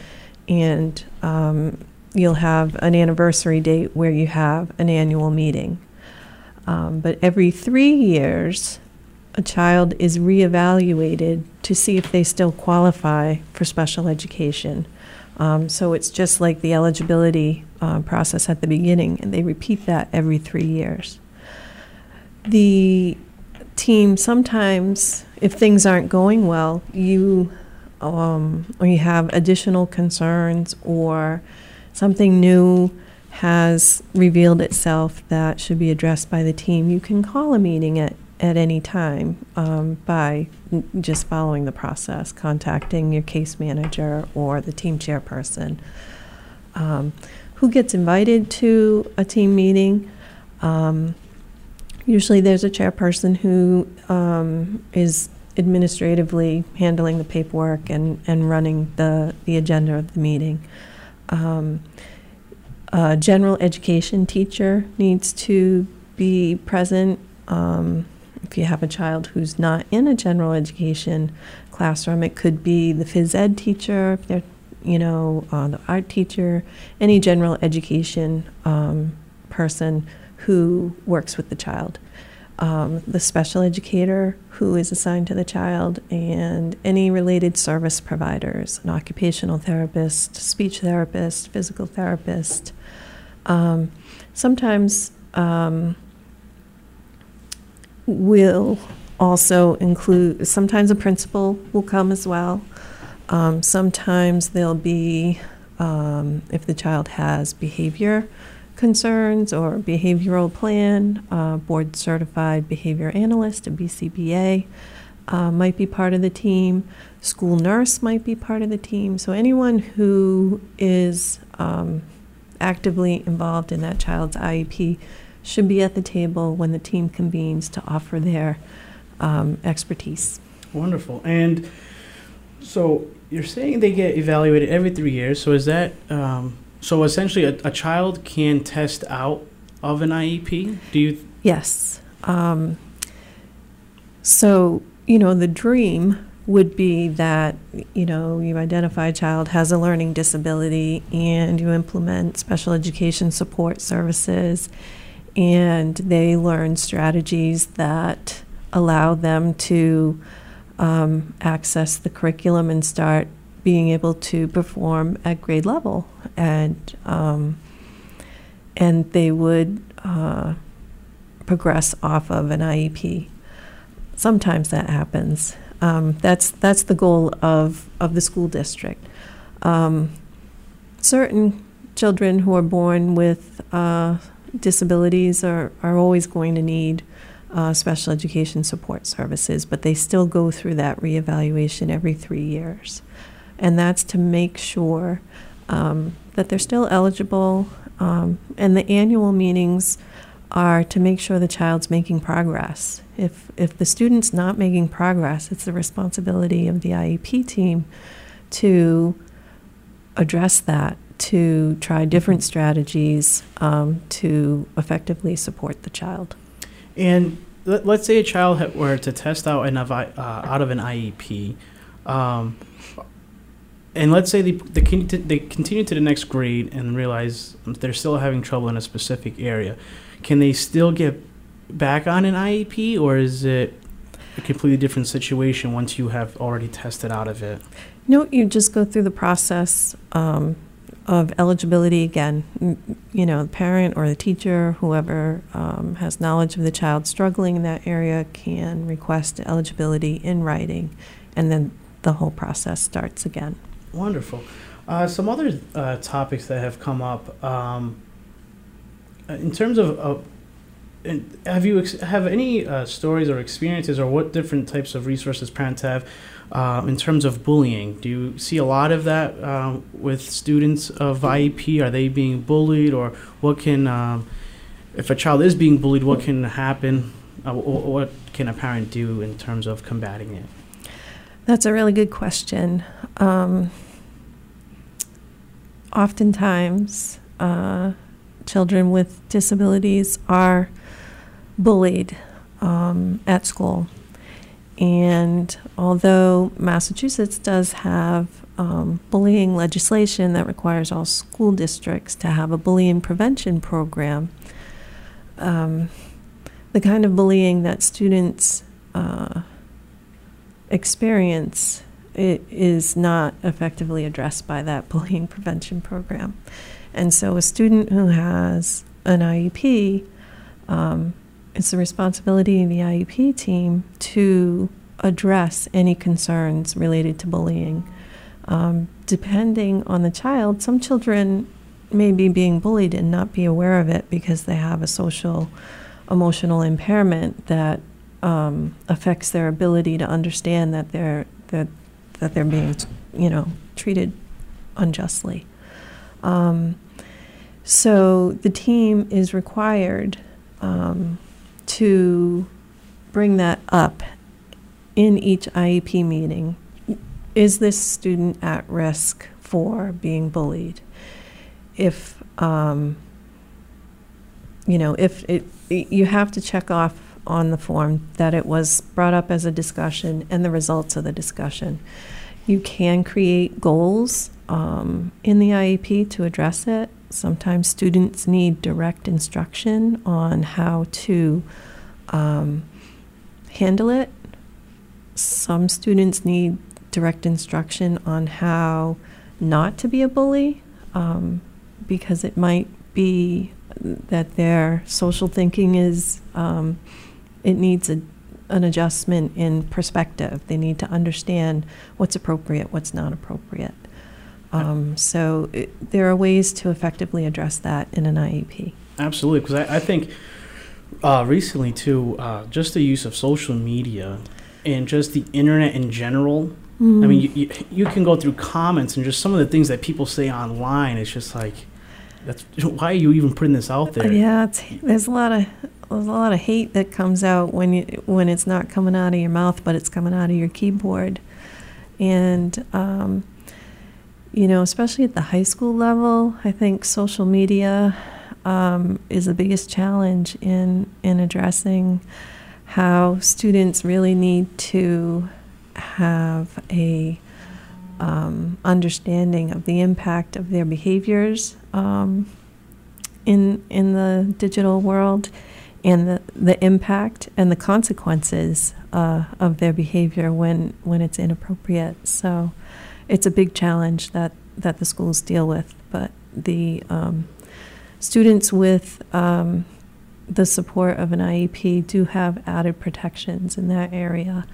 And um, you'll have an anniversary date where you have an annual meeting. Um, but every three years, a child is reevaluated to see if they still qualify for special education. Um, so it's just like the eligibility uh, process at the beginning, and they repeat that every three years. The team sometimes, if things aren't going well, you um, or you have additional concerns or something new has revealed itself that should be addressed by the team, you can call a meeting at, at any time um, by n- just following the process, contacting your case manager or the team chairperson. Um, who gets invited to a team meeting? Um, usually there's a chairperson who um, is administratively handling the paperwork and, and running the, the agenda of the meeting. Um, a general education teacher needs to be present. Um, if you have a child who's not in a general education classroom, it could be the phys ed teacher, if they're, you know, uh, the art teacher, any general education um, person who works with the child. Um, the special educator who is assigned to the child, and any related service providers an occupational therapist, speech therapist, physical therapist. Um, sometimes um, will also include, sometimes a principal will come as well. Um, sometimes there'll be, um, if the child has behavior concerns or behavioral plan, uh, board certified behavior analyst, a BCBA, uh, might be part of the team. School nurse might be part of the team. So anyone who is um, actively involved in that child's IEP should be at the table when the team convenes to offer their um, expertise. Wonderful. And so you're saying they get evaluated every three years. So is that um, so? Essentially, a, a child can test out of an IEP. Do you? Yes. Um, so you know the dream would be that you know you identify a child has a learning disability and you implement special education support services and they learn strategies that allow them to um, access the curriculum and start being able to perform at grade level and um, and they would uh, progress off of an IEP. Sometimes that happens. Um, that's that's the goal of of the school district. Um, certain children who are born with uh, disabilities are, are always going to need uh, special education support services, but they still go through that reevaluation every three years. And that's to make sure um, that they're still eligible. Um, and the annual meetings are to make sure the child's making progress. If, if the student's not making progress, it's the responsibility of the IEP team to address that to try different strategies um, to effectively support the child. And let, us say a child were to test out an, uh, out of an IEP, um, and let's say they, they, they continue to the next grade and realize they're still having trouble in a specific area. Can they still get back on an IEP, or is it a completely different situation once you have already tested out of it? No, you just go through the process. Um, of eligibility again you know the parent or the teacher whoever um, has knowledge of the child struggling in that area can request eligibility in writing and then the whole process starts again. Wonderful. Uh, some other uh, topics that have come up um, in terms of uh, have you ex- have any uh, stories or experiences or what different types of resources parents have uh, in terms of bullying, do you see a lot of that uh, with students of IEP? Are they being bullied, or what can, um, if a child is being bullied, what can happen? Uh, what can a parent do in terms of combating it? That's a really good question. Um, oftentimes, uh, children with disabilities are bullied um, at school. And although Massachusetts does have um, bullying legislation that requires all school districts to have a bullying prevention program, um, the kind of bullying that students uh, experience is not effectively addressed by that bullying prevention program. And so, a student who has an IEP um, it's the responsibility of the IEP team to address any concerns related to bullying. Um, depending on the child, some children may be being bullied and not be aware of it because they have a social emotional impairment that um, affects their ability to understand that they're that that they're being you know treated unjustly. Um, so the team is required um, to bring that up in each IEP meeting. Is this student at risk for being bullied? If um, you know, if it, you have to check off on the form that it was brought up as a discussion and the results of the discussion. You can create goals um, in the IEP to address it. Sometimes students need direct instruction on how to um, handle it. Some students need direct instruction on how not to be a bully um, because it might be that their social thinking is um, it needs a, an adjustment in perspective. They need to understand what's appropriate, what's not appropriate. Um, so it, there are ways to effectively address that in an IEP. Absolutely, because I, I, think uh, recently too, uh, just the use of social media and just the internet in general. Mm. I mean, mm-hmm. you, you, you can go through comments and just some of the things that people say online. It's just like, that's why are you even putting this out there? Yeah, there's a lot of there's a lot of hate that comes out when you when it's not coming out of your mouth, but it's coming out of your keyboard, and um, you know, especially at the high school level, I think social media um, is the biggest challenge in in addressing how students really need to have a um, understanding of the impact of their behaviors um, in in the digital world and the, the impact and the consequences uh, of their behavior when, when it's inappropriate. So it's a big challenge that, that the schools deal with. But the um, students with um, the support of an IEP do have added protections in that area.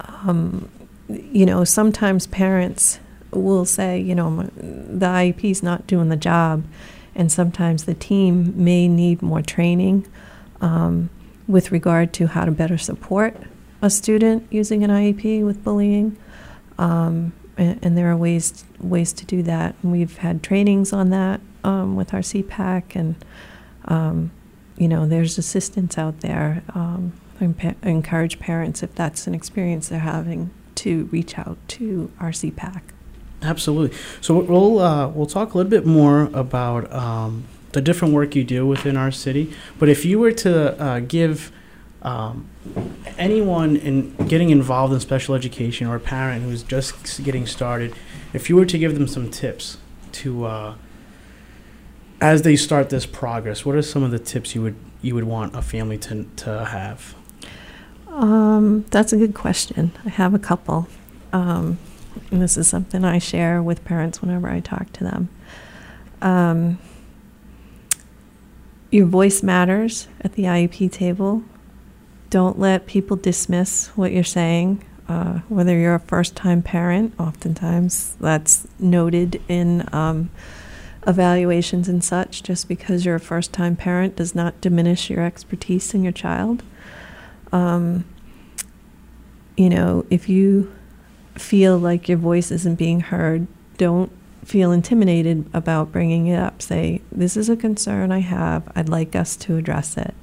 Um, you know, sometimes parents will say, you know, the IEP is not doing the job, and sometimes the team may need more training um, with regard to how to better support a student using an IEP with bullying. Um, and, and, there are ways ways to do that. And we've had trainings on that um, with our SEPAC, and um, you know, there's assistance out there. Um, encourage parents if that's an experience they're having to reach out to our SEPAC. Absolutely. So we'll uh, we'll talk a little bit more about um, the different work you do within our city. But if you were to uh, give um, anyone in getting involved in special education or a parent who's just getting started, if you were to give them some tips to uh, as they start this progress, what are some of the tips you would you would want a family to to have? Um, that's a good question. I have a couple. Um, and this is something I share with parents whenever I talk to them. Um, your voice matters at the IEP table. Don't let people dismiss what you're saying. Uh, whether you're a first time parent, oftentimes that's noted in um, evaluations and such. Just because you're a first time parent does not diminish your expertise in your child. Um, you know, if you feel like your voice isn't being heard, don't feel intimidated about bringing it up. Say, this is a concern I have. I'd like us to address it.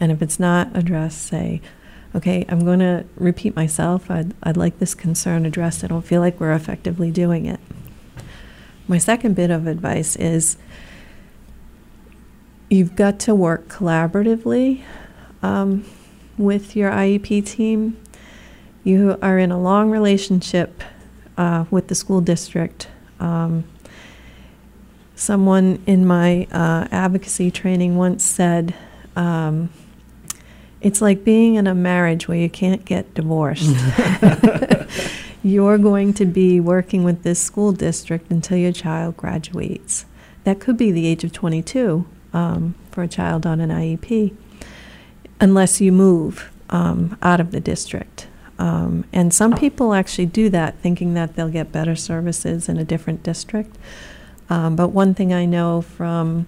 And if it's not addressed, say, okay, I'm going to repeat myself. I'd, I'd like this concern addressed. I don't feel like we're effectively doing it. My second bit of advice is you've got to work collaboratively um, with your IEP team. You are in a long relationship uh, with the school district um, someone in my uh, advocacy training once said, um, it's like being in a marriage where you can't get divorced. You're going to be working with this school district until your child graduates. That could be the age of 22 um, for a child on an IEP, unless you move um, out of the district. Um, and some people actually do that thinking that they'll get better services in a different district. Um, but one thing I know from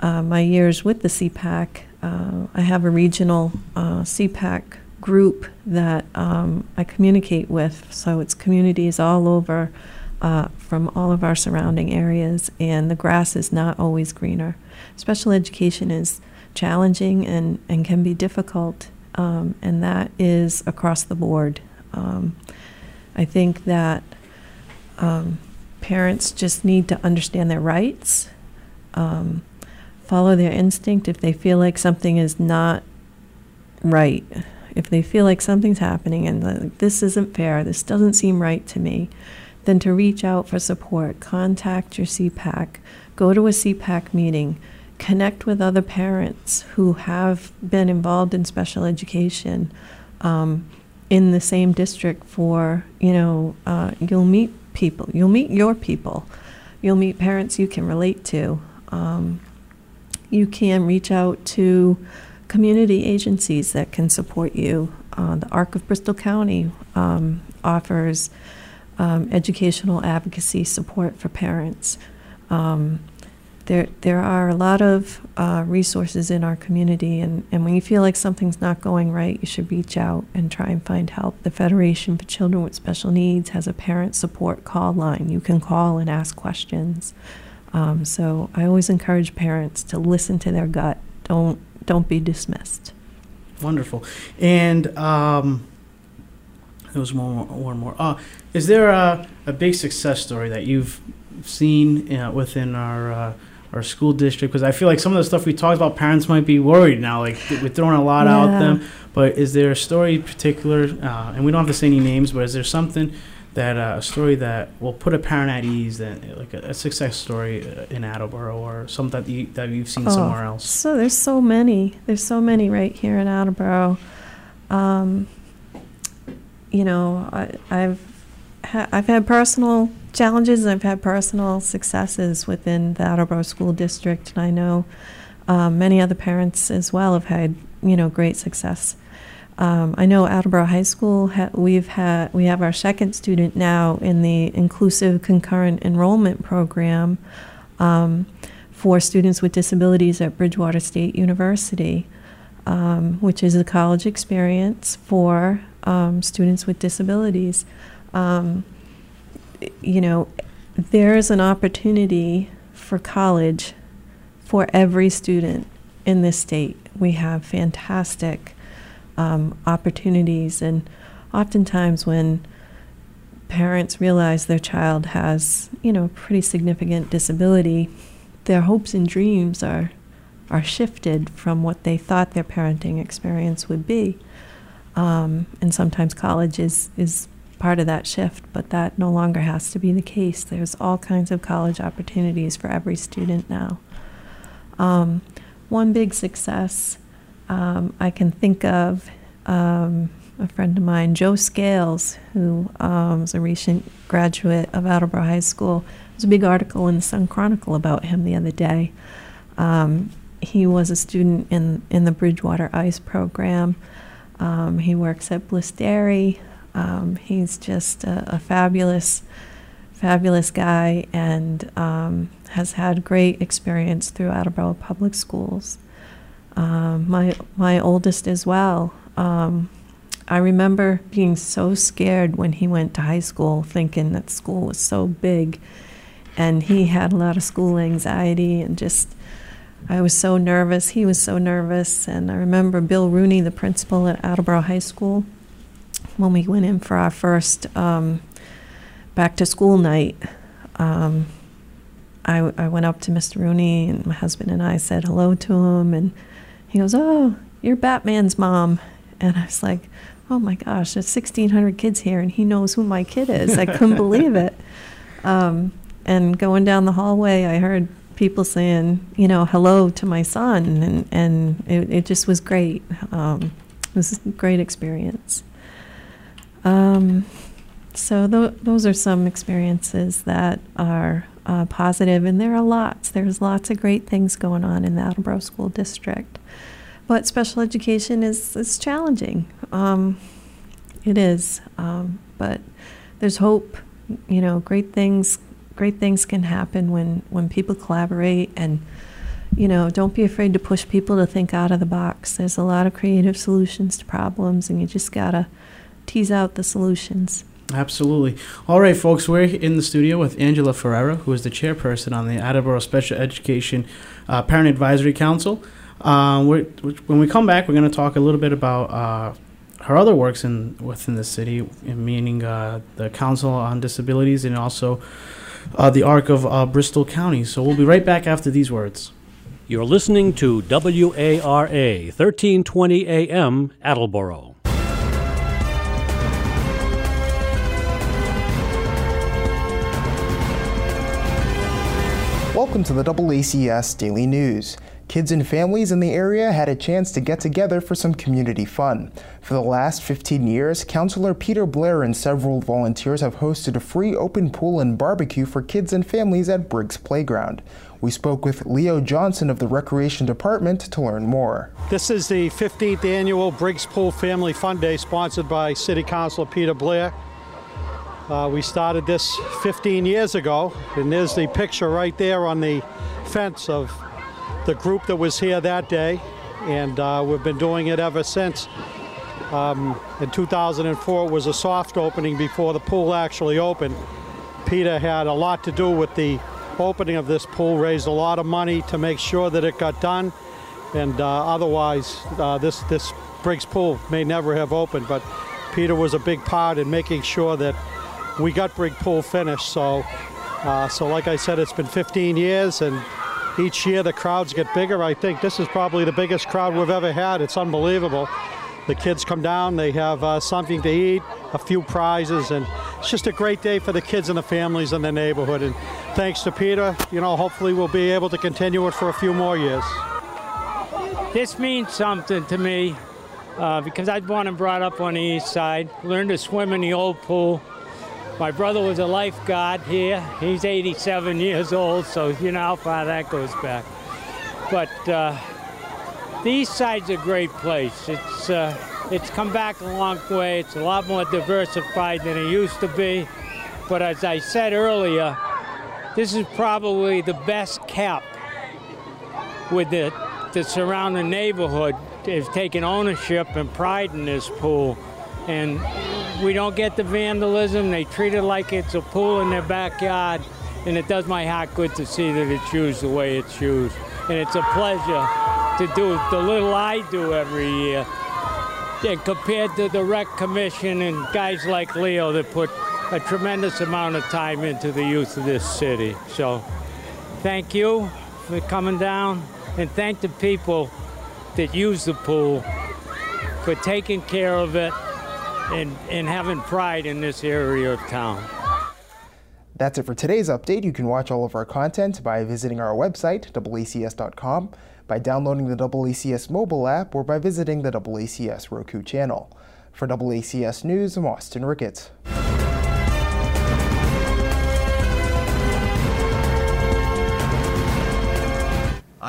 uh, my years with the SEPAC, uh, I have a regional uh, SEPAC group that um, I communicate with. So it's communities all over uh, from all of our surrounding areas, and the grass is not always greener. Special education is challenging and, and can be difficult, um, and that is across the board. Um, I think that um, parents just need to understand their rights, um, follow their instinct if they feel like something is not right. If they feel like something's happening and like, this isn't fair, this doesn't seem right to me, then to reach out for support, contact your SEPAC, go to a SEPAC meeting, connect with other parents who have been involved in special education um, in the same district for, you know, uh, you'll meet people, you'll meet your people, you'll meet parents you can relate to. Um, you can reach out to community agencies that can support you. Uh, the ARC of Bristol County um, offers um, educational advocacy support for parents. Um, there, there are a lot of uh, resources in our community, and, and when you feel like something's not going right, you should reach out and try and find help. The Federation for Children with Special Needs has a parent support call line. You can call and ask questions. Um, so I always encourage parents to listen to their gut. Don't don't be dismissed. Wonderful. And um, there was one more. One more. Uh, is there a, a big success story that you've seen uh, within our uh, our school district? Because I feel like some of the stuff we talked about, parents might be worried now. Like we're throwing a lot out them. But is there a story in particular? Uh, and we don't have to say any names, but is there something that uh, a story that will put a parent at ease, that like a, a success story uh, in Attleboro, or something that you that you've seen Oh, somewhere else? So there's so many. There's so many right here in Attleboro. Um, you know, I, I've ha- I've had personal challenges. I've had personal successes within the Attleboro School District, and I know um, many other parents as well have had you know great success. Um, I know Attleboro High School. Ha- we've had we have our second student now in the inclusive concurrent enrollment program um, for students with disabilities at Bridgewater State University, um, which is a college experience for um, students with disabilities. Um, you know, there is an opportunity for college for every student in this state. We have fantastic um, opportunities, and oftentimes when parents realize their child has, you know, a pretty significant disability, their hopes and dreams are are shifted from what they thought their parenting experience would be. Um, and sometimes college is is part of that shift, but that no longer has to be the case. There's all kinds of college opportunities for every student now. Um, one big success um, I can think of um, a friend of mine, Joe Scales, who um, was a recent graduate of Attleboro High School. There was a big article in the Sun Chronicle about him the other day. Um, he was a student in, in the Bridgewater ICE program. Um, he works at Bliss Dairy. Um, he's just a, a fabulous, fabulous guy and has had great experience through Attleboro Public Schools. Um, my my oldest as well. Um, I remember being so scared when he went to high school, thinking that school was so big, and he had a lot of school anxiety and just. I was so nervous. He was so nervous, and I remember Bill Rooney, the principal at Attleboro High School, when we went in for our first um, back to school night. Um, I, I went up to Mr. Rooney, and my husband and I said hello to him, and he goes, "Oh, you're Batman's mom," and I was like, "Oh my gosh, there's 1,600 kids here, and he knows who my kid is." I couldn't believe it. Um, and going down the hallway, I heard people saying, you know, hello to my son, and and it, it just was great. Um, it was a great experience. Um, so tho- those are some experiences that are uh, positive, and there are lots. There's lots of great things going on in the Attleboro School District, but special education is is challenging. Um, it is, um, but there's hope. You know, great things great things can happen when, when people collaborate and you know, don't be afraid to push people to think out of the box. There's a lot of creative solutions to problems, and you just gotta tease out the solutions. Absolutely. All right, folks, we're in the studio with Angela Ferreira, who is the chairperson on the Attleboro Special Education uh, Parent Advisory Council. Uh, when we come back, we're going to talk a little bit about uh, her other works in within the city, meaning uh, the Council on Disabilities and also uh, the ARC of uh, Bristol County. So we'll be right back after these words. You're listening to WARA 1320 AM Attleboro. Welcome to the AACS Daily News. Kids and families in the area had a chance to get together for some community fun. For the last 15 years, Councilor Peter Blair and several volunteers have hosted a free open pool and barbecue for kids and families at Briggs Playground. We spoke with Leo Johnson of the Recreation Department to learn more. This is the 15th annual Briggs Pool Family Fun Day sponsored by City Councilor Peter Blair. Uh, we started this 15 years ago, and there's the picture right there on the fence of the group that was here that day, and uh, we've been doing it ever since. Um, in 2004, it was a soft opening before the pool actually opened. Peter had a lot to do with the opening of this pool raised a lot of money to make sure that it got done. And uh, otherwise, uh, this, this Briggs pool may never have opened. But Peter was a big part in making sure that we got Briggs pool finished. So, uh, so like I said, it's been 15 years, and each year the crowds get bigger. I think this is probably the biggest crowd we've ever had. It's unbelievable. The kids come down, they have uh, something to eat, a few prizes, and it's just a great day for the kids and the families in the neighborhood. And thanks to Peter, you know, hopefully we'll be able to continue it for a few more years. This means something to me uh, because I was born and brought up on the east side, learned to swim in the old pool. My brother was a lifeguard here. He's 87 years old, so you know how far that goes back. But uh, the east side's a great place. It's, uh, it's come back a long way. It's a lot more diversified than it used to be. But as I said earlier, this is probably the best kept with the, the surrounding neighborhood is taking ownership and pride in this pool. And we don't get the vandalism. They treat it like it's a pool in their backyard. And it does my heart good to see that it's used the way it's used. And it's a pleasure to do the little I do every year. And compared to the rec commission and guys like Leo that put a tremendous amount of time into the youth of this city. So thank you for coming down and thank the people that use the pool for taking care of it and, and having pride in this area of town. That's it for today's update. You can watch all of our content by visiting our website, AACS.com, by downloading the AACS mobile app, or by visiting the AACS Roku channel. For AACS News, I'm Austin Ricketts.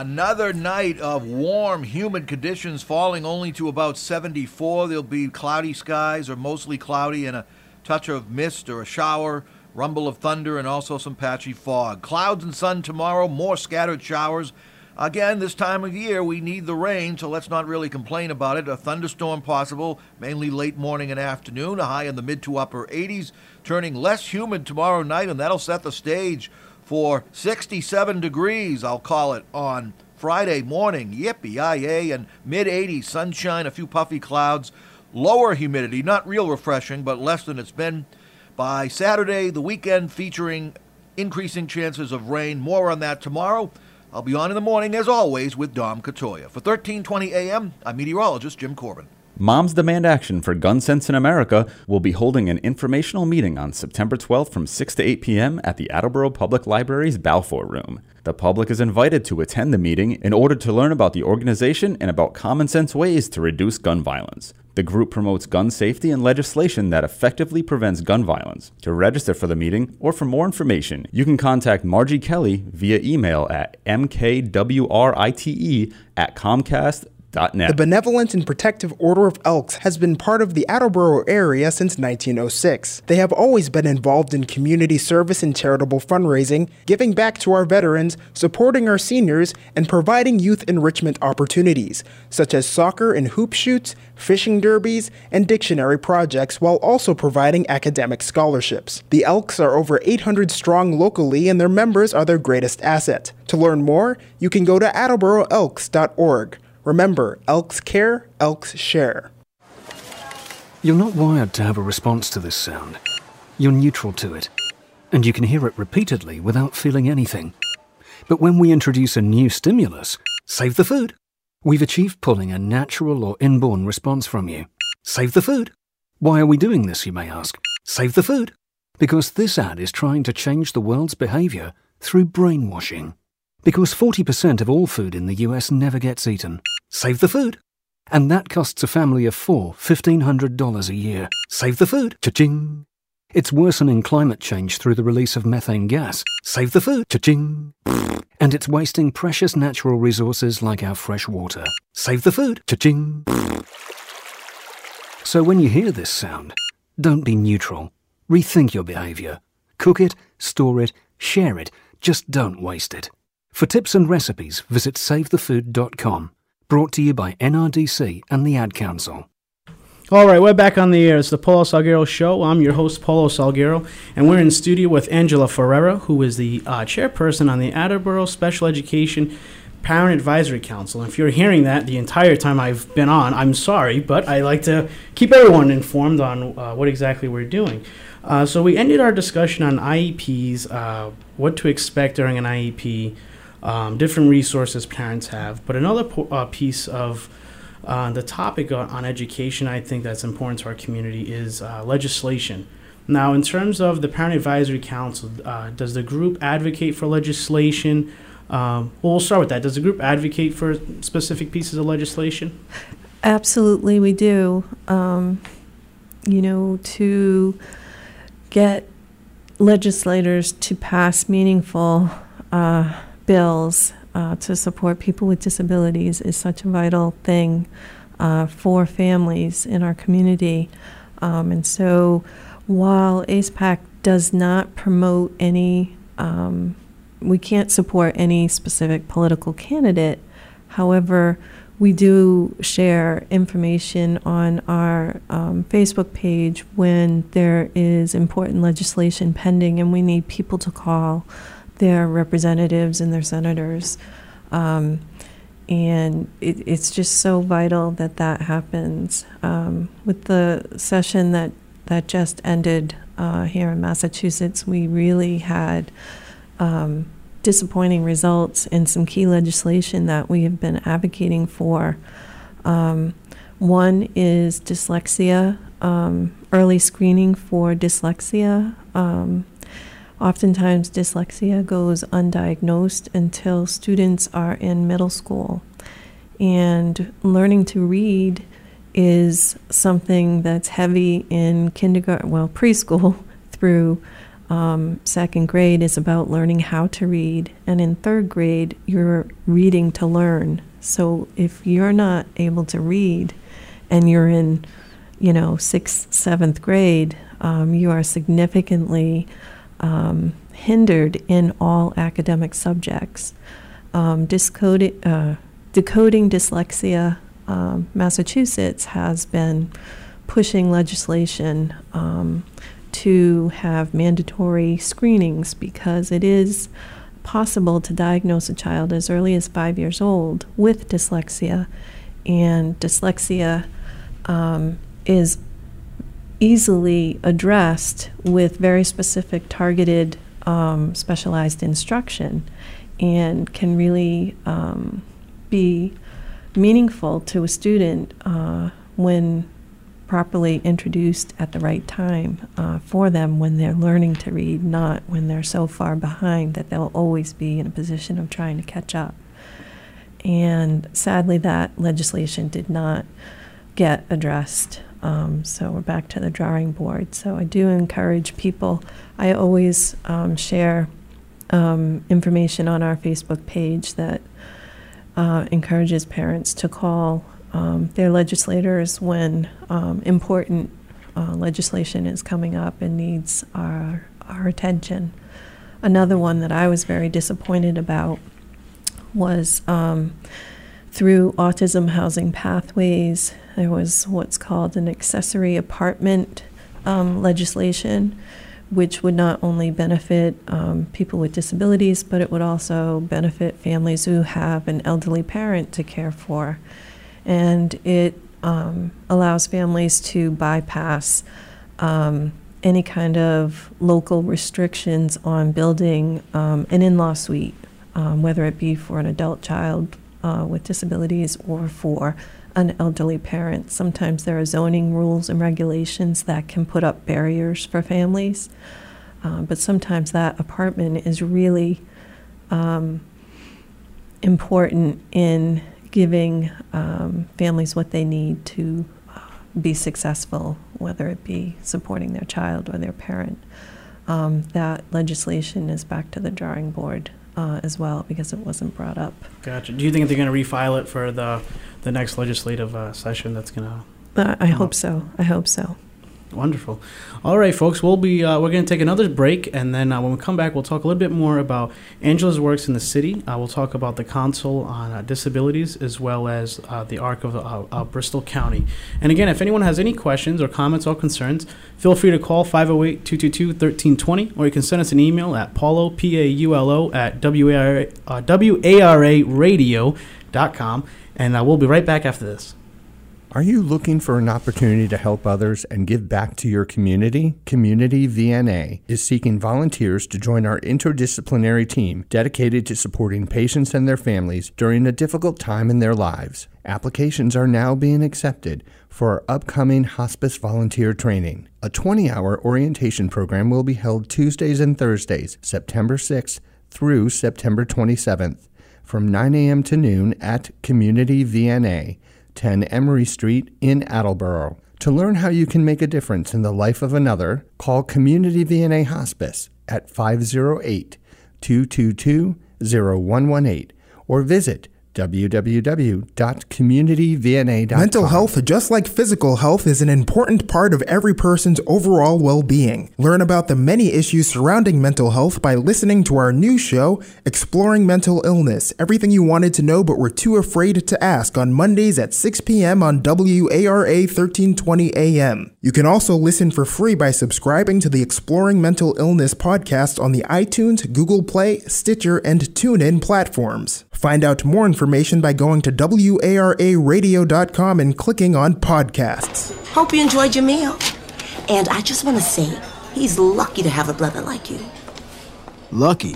Another night of warm, humid conditions, falling only to about 74. There'll be cloudy skies or mostly cloudy and a touch of mist or a shower, rumble of thunder, and also some patchy fog. Clouds and sun tomorrow, more scattered showers. Again, this time of year, we need the rain, so let's not really complain about it. A thunderstorm possible, mainly late morning and afternoon, a high in the mid to upper 80s, turning less humid tomorrow night, and that'll set the stage for 67 degrees, I'll call it, on Friday morning. Yippee yay, and mid 80s, sunshine, a few puffy clouds, lower humidity, not real refreshing, but less than it's been. By Saturday, the weekend featuring increasing chances of rain. More on that tomorrow. I'll be on in the morning, as always, with Dom Katoya. For 1320 AM, I'm meteorologist Jim Corbin. Moms Demand Action for Gun Sense in America will be holding an informational meeting on September 12th from 6 to 8 p.m. at the Attleboro Public Library's Balfour Room. The public is invited to attend the meeting in order to learn about the organization and about common sense ways to reduce gun violence. The group promotes gun safety and legislation that effectively prevents gun violence. To register for the meeting or for more information, you can contact Margie Kelly via email at mkwrite at comcast The Benevolent and Protective Order of Elks has been part of the Attleboro area since 1906. They have always been involved in community service and charitable fundraising, giving back to our veterans, supporting our seniors, and providing youth enrichment opportunities, such as soccer and hoop shoots, fishing derbies, and dictionary projects, while also providing academic scholarships. The Elks are over 800 strong locally, and their members are their greatest asset. To learn more, you can go to attleboroelks.org. Remember, Elks care, Elks share. You're not wired to have a response to this sound. You're neutral to it, and you can hear it repeatedly without feeling anything. But when we introduce a new stimulus, save the food, we've achieved pulling a natural or inborn response from you. Save the food. Why are we doing this, you may ask? Save the food. Because this ad is trying to change the world's behavior through brainwashing. Because 40% of all food in the US never gets eaten. Save the food. And that costs a family of four $1,500 a year. Save the food. Cha-ching. It's worsening climate change through the release of methane gas. Save the food. Cha-ching. And it's wasting precious natural resources like our fresh water. Save the food. Cha-ching. So when you hear this sound, don't be neutral. Rethink your behavior. Cook it, store it, share it. Just don't waste it. For tips and recipes, visit savethefood.com. Brought to you by NRDC and the Ad Council. All right, we're back on the air. It's the Paulo Salgueiro Show. I'm your host, Paulo Salgueiro, and we're in studio with Angela Ferreira, who is the uh, chairperson on the Attleboro Special Education Parent Advisory Council. And if you're hearing that the entire time I've been on, I'm sorry, but I like to keep everyone informed on uh, what exactly we're doing. Uh, so we ended our discussion on IEPs, uh, what to expect during an IEP, um, different resources parents have. But another po- uh, piece of uh, the topic on, on, education, I think that's important to our community, is uh, legislation. Now, in terms of the Parent Advisory Council, uh, does the group advocate for legislation? Um, well, we'll start with that. Does the group advocate for specific pieces of legislation? Absolutely, we do. Um, you know, to get legislators to pass meaningful uh, bills uh, to support people with disabilities is such a vital thing uh, for families in our community. Um, and so while ACEPAC does not promote any, um, we can't support any specific political candidate, however, we do share information on our um, Facebook page when there is important legislation pending and we need people to call their representatives and their senators. Um, and it, it's just so vital that that happens. Um, with the session that, that just ended uh, here in Massachusetts, we really had um, disappointing results in some key legislation that we have been advocating for. Um, one is dyslexia, um, early screening for dyslexia. Oftentimes, dyslexia goes undiagnosed until students are in middle school. And learning to read is something that's heavy in kindergarten, well, preschool through um, second grade is about learning how to read. And in third grade, you're reading to learn. So if you're not able to read and you're in, you know, sixth, seventh grade, um, you are significantly um, hindered in all academic subjects. Um, discoding, uh, decoding dyslexia, um, Massachusetts has been pushing legislation um, to have mandatory screenings because it is possible to diagnose a child as early as five years old with dyslexia, and dyslexia um, is easily addressed with very specific, targeted, um, specialized instruction and can really um, be meaningful to a student uh, when properly introduced at the right time uh, for them when they're learning to read, not when they're so far behind that they'll always be in a position of trying to catch up. And sadly, that legislation did not get addressed um, so we're back to the drawing board. So I do encourage people. I always um, share um, information on our Facebook page that uh, encourages parents to call um, their legislators when um, important uh, legislation is coming up and needs our, our attention. Another one that I was very disappointed about was um, through Autism Housing Pathways, there was what's called an accessory apartment um, legislation, which would not only benefit um, people with disabilities, but it would also benefit families who have an elderly parent to care for. And it um, allows families to bypass um, any kind of local restrictions on building um, an in law suite, um, whether it be for an adult child uh, with disabilities or for an elderly parent. Sometimes there are zoning rules and regulations that can put up barriers for families, uh, but sometimes that apartment is really um, important in giving um, families what they need to uh, be successful, whether it be supporting their child or their parent. Um, that legislation is back to the drawing board uh, as well because it wasn't brought up. Gotcha. Do you think they're going to refile it for the the next legislative uh, session? That's going to. Uh, I hope so. I hope so. Wonderful. All right, folks. We'll be uh, we're going to take another break, and then uh, when we come back, we'll talk a little bit more about Angela's works in the city. Uh, we'll talk about the Council on uh, Disabilities as well as uh, the ARC of uh, Bristol County. And again, if anyone has any questions or comments or concerns, feel free to call 508-222-1320, or you can send us an email at paulo p a u l o at w a r a w a r a radio.com, and we'll be right back after this. Are you looking for an opportunity to help others and give back to your community? Community VNA is seeking volunteers to join our interdisciplinary team dedicated to supporting patients and their families during a difficult time in their lives. Applications are now being accepted for our upcoming hospice volunteer training. A 20 hour orientation program will be held Tuesdays and Thursdays, September 6th through September 27th, from 9 a.m. to noon at Community VNA. 10 Emery Street in Attleboro. To learn how you can make a difference in the life of another, call Community VNA Hospice at 508 222 0118 or visit www.communityvna.com. Mental health, just like physical health, is an important part of every person's overall well being. Learn about the many issues surrounding mental health by listening to our new show, Exploring Mental Illness Everything You Wanted to Know But Were Too Afraid to Ask, on Mondays at 6 p.m. on WARA 1320 AM. You can also listen for free by subscribing to the Exploring Mental Illness podcast on the iTunes, Google Play, Stitcher, and TuneIn platforms. Find out more information by going to WARAradio.com and clicking on podcasts. Hope you enjoyed your meal. And I just want to say, he's lucky to have a brother like you. Lucky?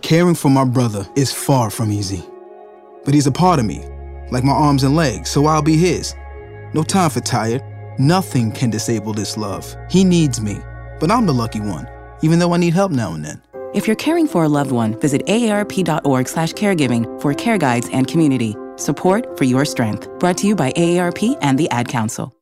Caring for my brother is far from easy. But he's a part of me, like my arms and legs, so I'll be his. No time for tired. Nothing can disable this love. He needs me, but I'm the lucky one, even though I need help now and then. If you're caring for a loved one, visit aarp.org slash caregiving for care guides and community. Support for your strength. Brought to you by AARP and the Ad Council.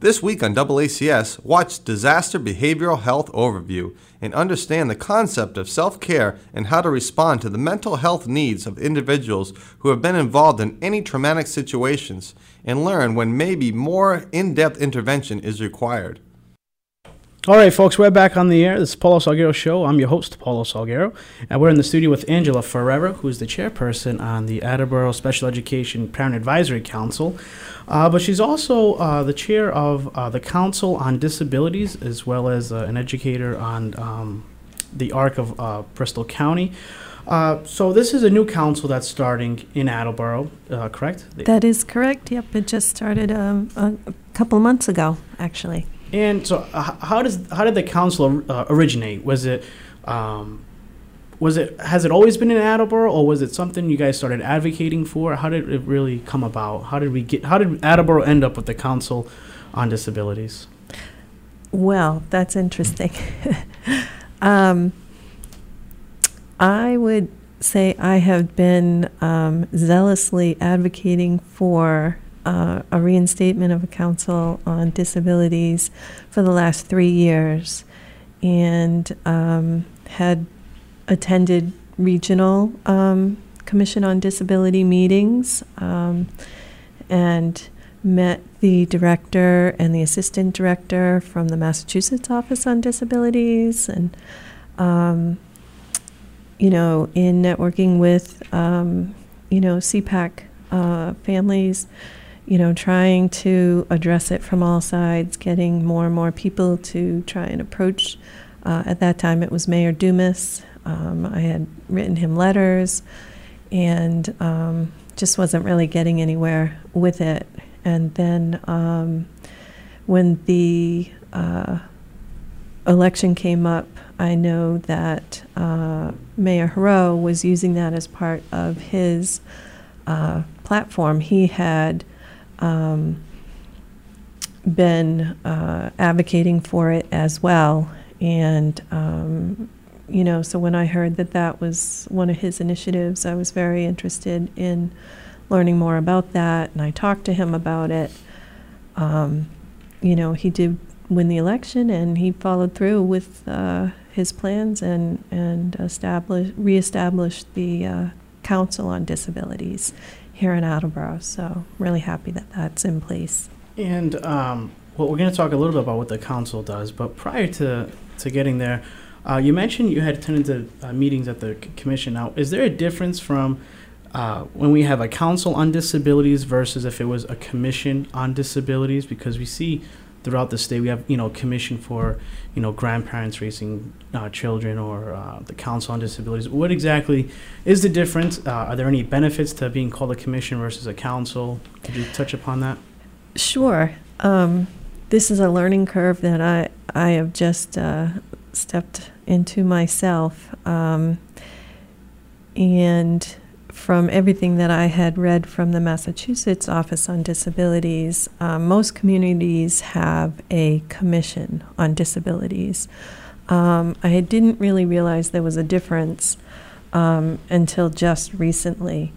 This week on AACS, watch Disaster Behavioral Health Overview and understand the concept of self care and how to respond to the mental health needs of individuals who have been involved in any traumatic situations and learn when maybe more in depth intervention is required. All right, folks, we're back on the air. This is Paulo Salgueiro Show. I'm your host, Paulo Salgueiro, and we're in the studio with Angela Ferreira, who is the chairperson on the Attleboro Special Education Parent Advisory Council. Uh, but she's also uh, the chair of uh, the Council on Disabilities, as well as uh, an educator on um, the ARC of uh, Bristol County. Uh, so this is a new council that's starting in Attleboro, correct? That is correct. Yep, it just started um, a couple months ago, actually. And so, uh, how does how did the council uh, originate? Was it um, was it has it always been in Attleboro, or was it something you guys started advocating for? How did it really come about? How did we get? How did Attleboro end up with the council on disabilities? Well, that's interesting. um, I would say I have been um, zealously advocating for uh, a reinstatement of a council on disabilities for the last three years and um, had attended regional um, Commission on Disability meetings um, and met the director and the assistant director from the Massachusetts Office on Disabilities and um, you know, in networking with, um, you know, SEPAC uh, families, you know, trying to address it from all sides, getting more and more people to try and approach. Uh, at that time, it was Mayor Dumas. Um, I had written him letters and um, just wasn't really getting anywhere with it. And then um, when the uh, election came up, I know that uh, Mayor Heroux was using that as part of his uh, platform. He had um, been uh, advocating for it as well. And, um, you know, so when I heard that that was one of his initiatives, I was very interested in learning more about that. And I talked to him about it. Um, you know, he did win the election and he followed through with uh, his plans and, and establish, reestablish the uh, Council on Disabilities here in Attleboro. So really happy that that's in place. And um, well, we're going to talk a little bit about what the council does, but prior to, to getting there, uh, you mentioned you had attended uh, meetings at the c- commission. Now, is there a difference from uh, when we have a council on disabilities versus if it was a commission on disabilities? Because we see throughout the state we have you know commission for you know grandparents raising uh, children or uh, the council on disabilities what exactly is the difference uh, are there any benefits to being called a commission versus a council could you touch upon that Sure. Um, this is a learning curve that I, I have just uh, stepped into myself. Um, and from everything that I had read from the Massachusetts Office on Disabilities, uh, most communities have a commission on disabilities. Um, I didn't really realize there was a difference um, until just recently.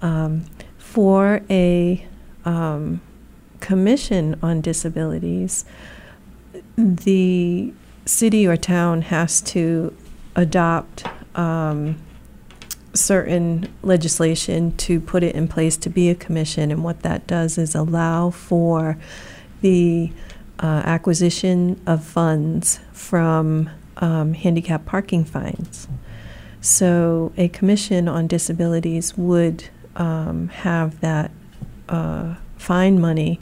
Um, for a um, commission on disabilities, the city or town has to adopt um, certain legislation to put it in place to be a commission. And what that does is allow for the uh, acquisition of funds from um, handicap parking fines. So a commission on disabilities would um, have that uh, fine money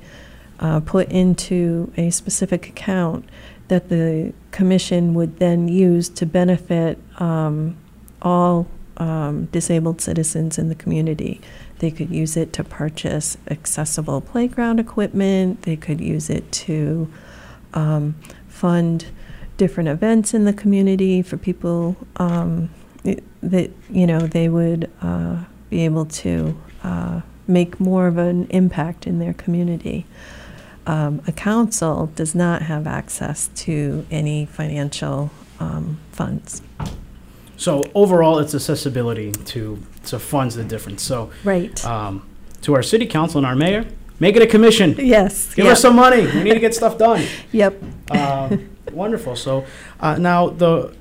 uh, put into a specific account that the commission would then use to benefit um, all um, disabled citizens in the community. They could use it to purchase accessible playground equipment. They could use it to um, fund different events in the community for people um, it- that you know they would uh, be able to uh, make more of an impact in their community. Um, a council does not have access to any financial um, funds. So overall it's accessibility to to funds the difference so Right. um, to our city council and our mayor make it a commission Yes. give yep. us some money we need to get stuff done Yep. um, wonderful. So uh, now the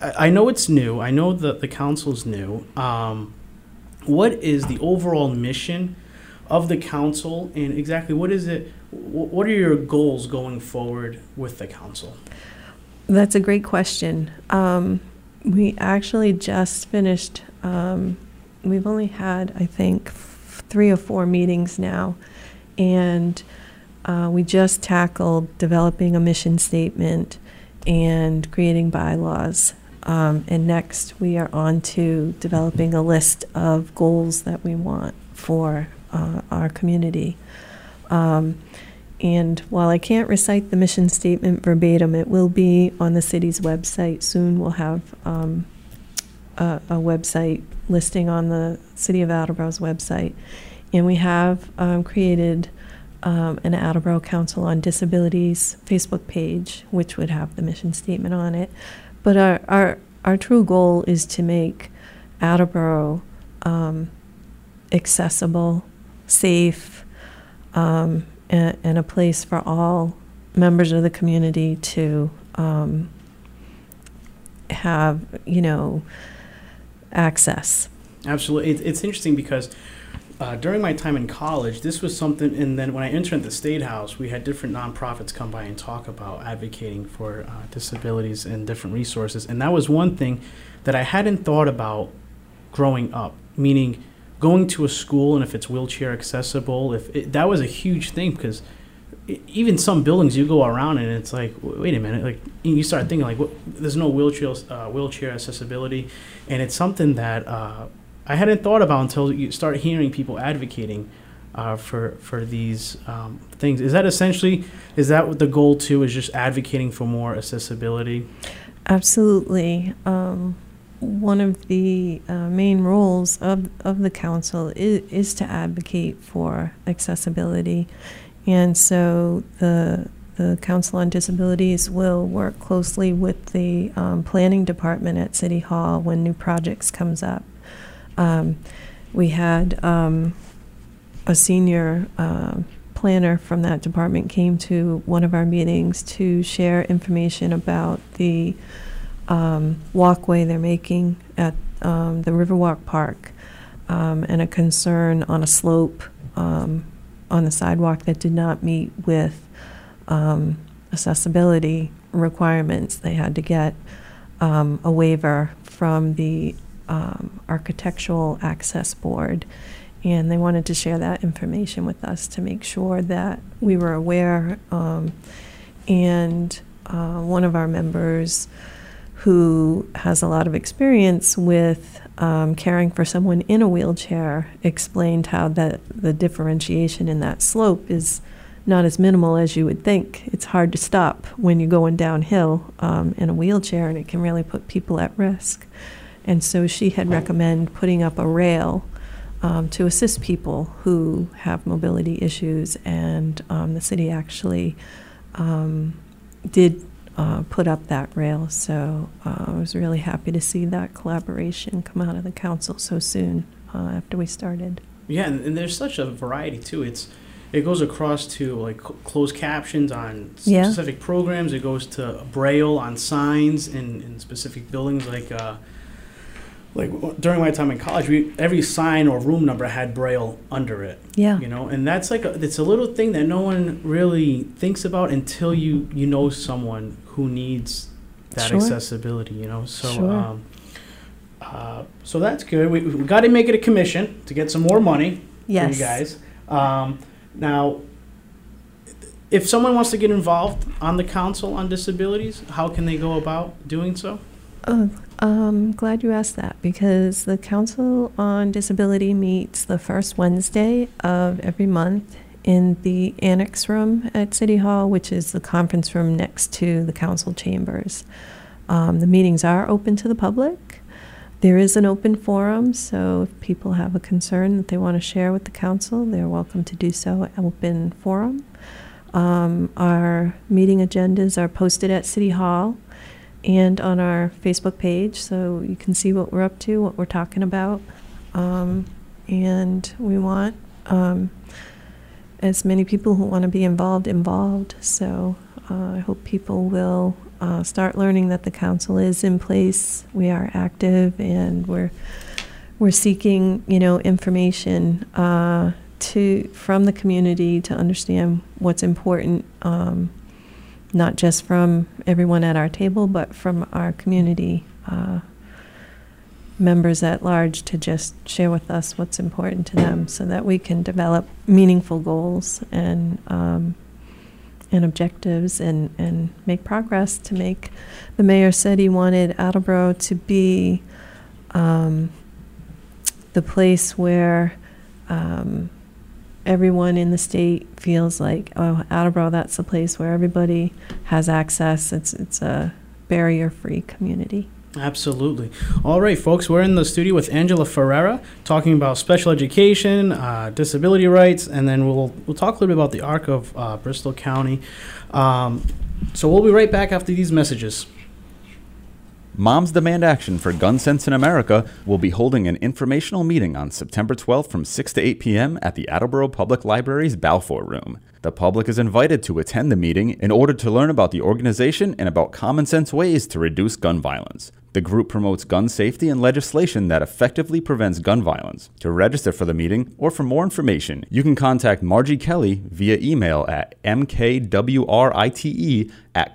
I I know it's new. I know that the council's new. Um, what is the overall mission of the council, and exactly what is it? wh- What are your goals going forward with the council? That's a great question. Um, we actually just finished, um, we've only had, I think, three or four meetings now. And uh, we just tackled developing a mission statement and creating bylaws. Um, and next, we are on to developing a list of goals that we want for uh, our community. Um, and while I can't recite the mission statement verbatim, it will be on the city's website. Soon we'll have um, a, a website listing on the City of Attleboro's website. And we have um, created um, an Attleboro Council on Disabilities Facebook page, which would have the mission statement on it. But our, our, our true goal is to make Attleboro um, accessible, safe, um, and, and a place for all members of the community to um, have, you know, access. Absolutely. It, it's interesting because uh, during my time in college, this was something, and then when I entered the State House, we had different nonprofits come by and talk about advocating for uh, disabilities and different resources. And that was one thing that I hadn't thought about growing up, meaning going to a school and if it's wheelchair accessible, if it, that was a huge thing because even some buildings you go around and it's like wait a minute like you start thinking like what, there's no wheelchair uh, wheelchair accessibility. And it's something that uh, I hadn't thought about until you start hearing people advocating uh, for for these um, things. Is that essentially is that what the goal too is just advocating for more accessibility? Absolutely. Um, one of the uh, main roles of, of the council is, is to advocate for accessibility. And so the, the Council on Disabilities will work closely with the um, planning department at City Hall when new projects comes up. Um, we had um, a senior uh, planner from that department came to one of our meetings to share information about the um, walkway they're making at um, the Riverwalk Park um, and a concern on a slope um, on the sidewalk that did not meet with um, accessibility requirements. They had to get um, a waiver from the Architectural Access Board. And they wanted to share that information with us to make sure that we were aware. And uh, one of our members, who has a lot of experience with um, caring for someone in a wheelchair, explained how that the differentiation in that slope is not as minimal as you would think. It's hard to stop when you're going downhill um, in a wheelchair, and it can really put people at risk. And so she had recommended putting up a rail um, to assist people who have mobility issues, and um, the city actually um, did uh, put up that rail. So uh, I was really happy to see that collaboration come out of the council so soon uh, after we started. Yeah, and, and there's such a variety too. It's it goes across to like cl- closed captions on Yeah. specific programs. It goes to braille on signs in, in specific buildings. Like uh, like w- during my time in college, we every sign or room number had braille under it. Yeah. you know, and that's like a, it's a little thing that no one really thinks about until you you know someone who needs that Sure. accessibility. You know, so. Sure. Um, uh, so that's good. We, we got to make it a commission to get some more money for you guys. Um, now, if someone wants to get involved on the Council on Disabilities, how can they go about doing so? Oh, um, glad you asked that because the Council on Disability meets the first Wednesday of every month in the annex room at City Hall, which is the conference room next to the council chambers. Um, the meetings are open to the public. There is an open forum, so if people have a concern that they want to share with the council, they're welcome to do so at open forum. Um, our meeting agendas are posted at City Hall and on our Facebook page, so you can see what we're up to, what we're talking about. Um, and we want um, as many people who want to be involved involved. So uh, I hope people will uh, start learning that the council is in place. We are active, and we're we're seeking, you know, information uh, to from the community to understand what's important. Um, not just from everyone at our table, but from our community uh, members at large to just share with us what's important to them so that we can develop meaningful goals and um, and objectives and, and make progress to make the mayor said he wanted Attleboro to be um, the place where um, everyone in the state feels like, oh, Attleboro, that's the place where everybody has access. It's it's a barrier-free community. Absolutely. All right, folks, we're in the studio with Angela Ferreira talking about special education, uh, disability rights, and then we'll we'll talk a little bit about the arc of uh, Bristol County. Um, so we'll be right back after these messages. Moms Demand Action for Gun Sense in America will be holding an informational meeting on September 12th from 6 to 8 p.m. at the Attleboro Public Library's Balfour Room. The public is invited to attend the meeting in order to learn about the organization and about common sense ways to reduce gun violence. The group promotes gun safety and legislation that effectively prevents gun violence. To register for the meeting or for more information, you can contact Margie Kelly via email at mkwrite at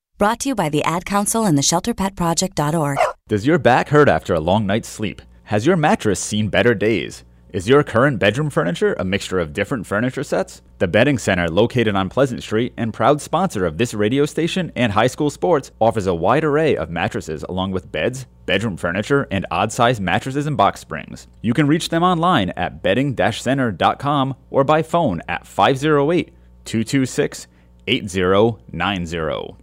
Brought to you by the Ad Council and the ShelterPetProject.org. Does your back hurt after a long night's sleep? Has your mattress seen better days? Is your current bedroom furniture a mixture of different furniture sets? The Bedding Center, located on Pleasant Street and proud sponsor of this radio station and high school sports, offers a wide array of mattresses along with beds, bedroom furniture, and odd sized mattresses and box springs. You can reach them online at bedding-center.com or by phone at 508 226 8090.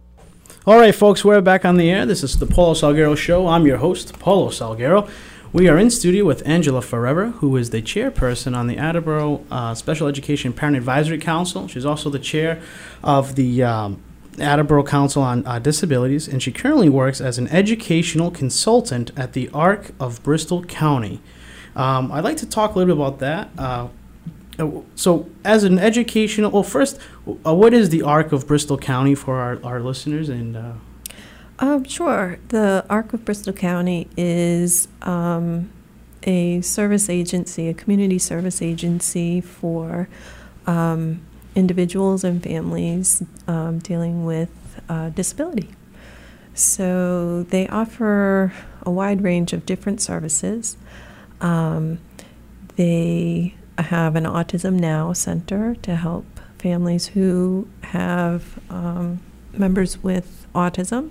All right, folks, we're back on the air. This is the Paulo Salgueiro Show. I'm your host, Paulo Salgueiro. We are in studio with Angela Ferreira, who is the chairperson on the Attleboro uh, Special Education Parent Advisory Council. She's also the chair of the um, Attleboro Council on uh, Disabilities, and she currently works as an educational consultant at the ARC of Bristol County. Um, I'd like to talk a little bit about that. Uh, so, as an educational, well, first, uh, what is the ARC of Bristol County for our, our listeners? And uh, Um, sure. The ARC of Bristol County is um, a service agency, a community service agency for um, individuals and families um, dealing with uh, disability. So they offer a wide range of different services. Um, they have an Autism Now center to help families who have um, members with autism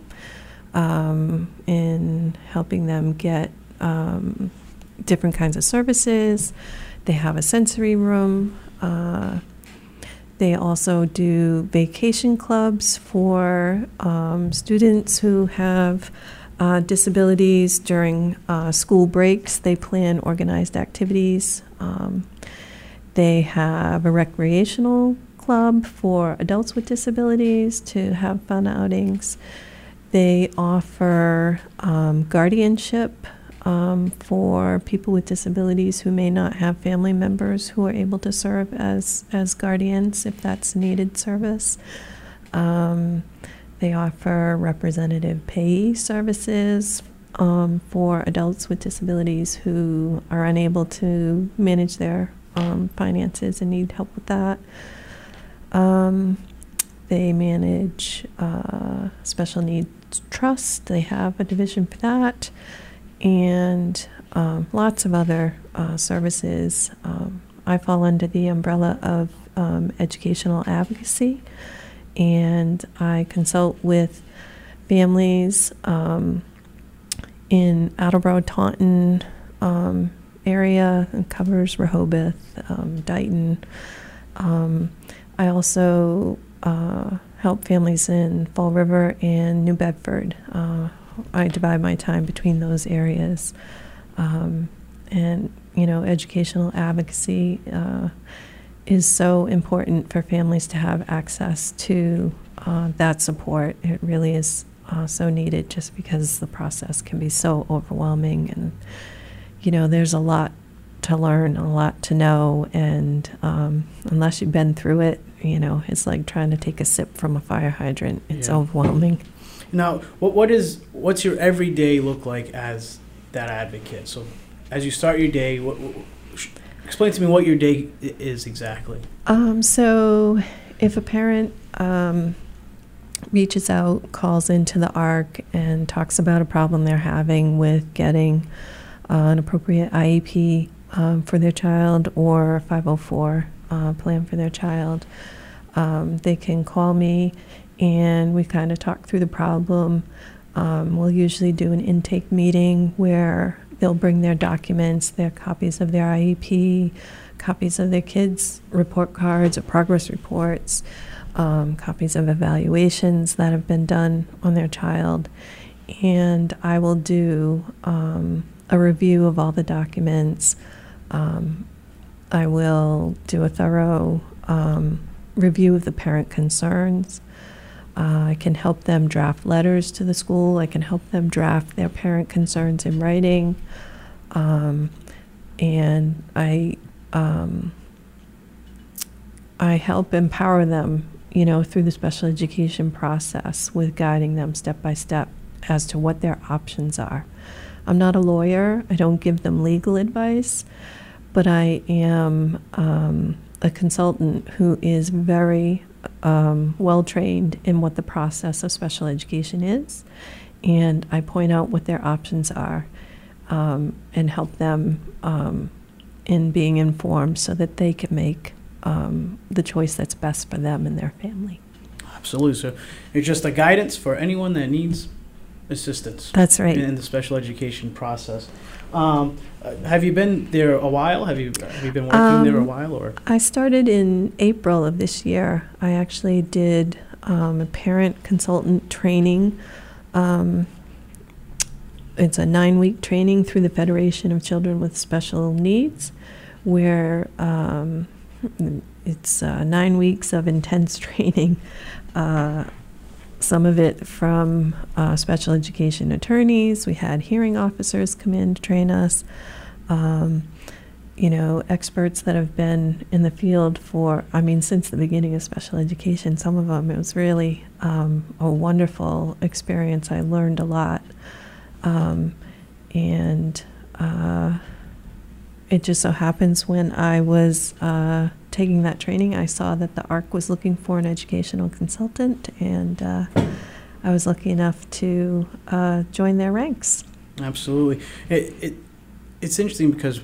um, in helping them get um, different kinds of services. They have a sensory room. Uh, they also do vacation clubs for um, students who have uh, disabilities during uh, school breaks. They plan organized activities. Um, they have a recreational club for adults with disabilities to have fun outings. They offer um, guardianship um, for people with disabilities who may not have family members who are able to serve as, as guardians if that's needed service. Um, they offer representative payee services um, for adults with disabilities who are unable to manage their um, finances and need help with that. Um, they manage uh, special needs trust. They have a division for that, and um, lots of other uh, services. Um, I fall under the umbrella of um, educational advocacy, and I consult with families um, in Attleboro, Taunton um, area, and covers Rehoboth, um, Dighton. Um, I also uh, help families in Fall River and New Bedford. Uh, I divide my time between those areas. Um, and, you know, educational advocacy uh, is so important for families to have access to uh, that support. It really is uh, so needed just because the process can be so overwhelming. And, you know, there's a lot to learn, a lot to know. And um, unless you've been through it, you know, it's like trying to take a sip from a fire hydrant. It's Yeah. overwhelming. now, what what is what's your everyday look like as that advocate? So, as you start your day, what, what- sh- explain to me what your day is exactly. Um, so, if a parent um, reaches out, calls into the ARC, and talks about a problem they're having with getting uh, an appropriate IEP um, for their child or a 504 uh, plan for their child, um, they can call me and we kind of talk through the problem. Um, we'll usually do an intake meeting where they'll bring their documents, their copies of their IEP, copies of their kids' report cards or progress reports, um, copies of evaluations that have been done on their child. And I will do um, a review of all the documents. Um, I will do a thorough um, review of the parent concerns. Uh, I can help them draft letters to the school. I can help them draft their parent concerns in writing. Um, and I, um, I help empower them, you know, through the special education process with guiding them step by step as to what their options are. I'm not a lawyer. I don't give them legal advice, but I am um, a consultant who is very um, well trained in what the process of special education is, and I point out what their options are um, and help them um, in being informed so that they can make um, the choice that's best for them and their family. Absolutely. So it's just a guidance for anyone that needs assistance. That's right. In, the special education process. Um, uh, have you been there a while? Have you have you been working there a Um, while, or I started in April of this year. I actually did um, a parent consultant training. Um, it's a nine week training through the Federation of Children with Special Needs, where um, it's uh, nine weeks of intense training. Uh, some of it from uh, special education attorneys. We had hearing officers come in to train us. Um, you know, experts that have been in the field for, I mean, since the beginning of special education, some of them, it was really um, a wonderful experience. I learned a lot. Um, and uh, it just so happens when I was uh, taking that training, I saw that the ARC was looking for an educational consultant, and uh, I was lucky enough to uh, join their ranks. Absolutely. It, it, it's interesting because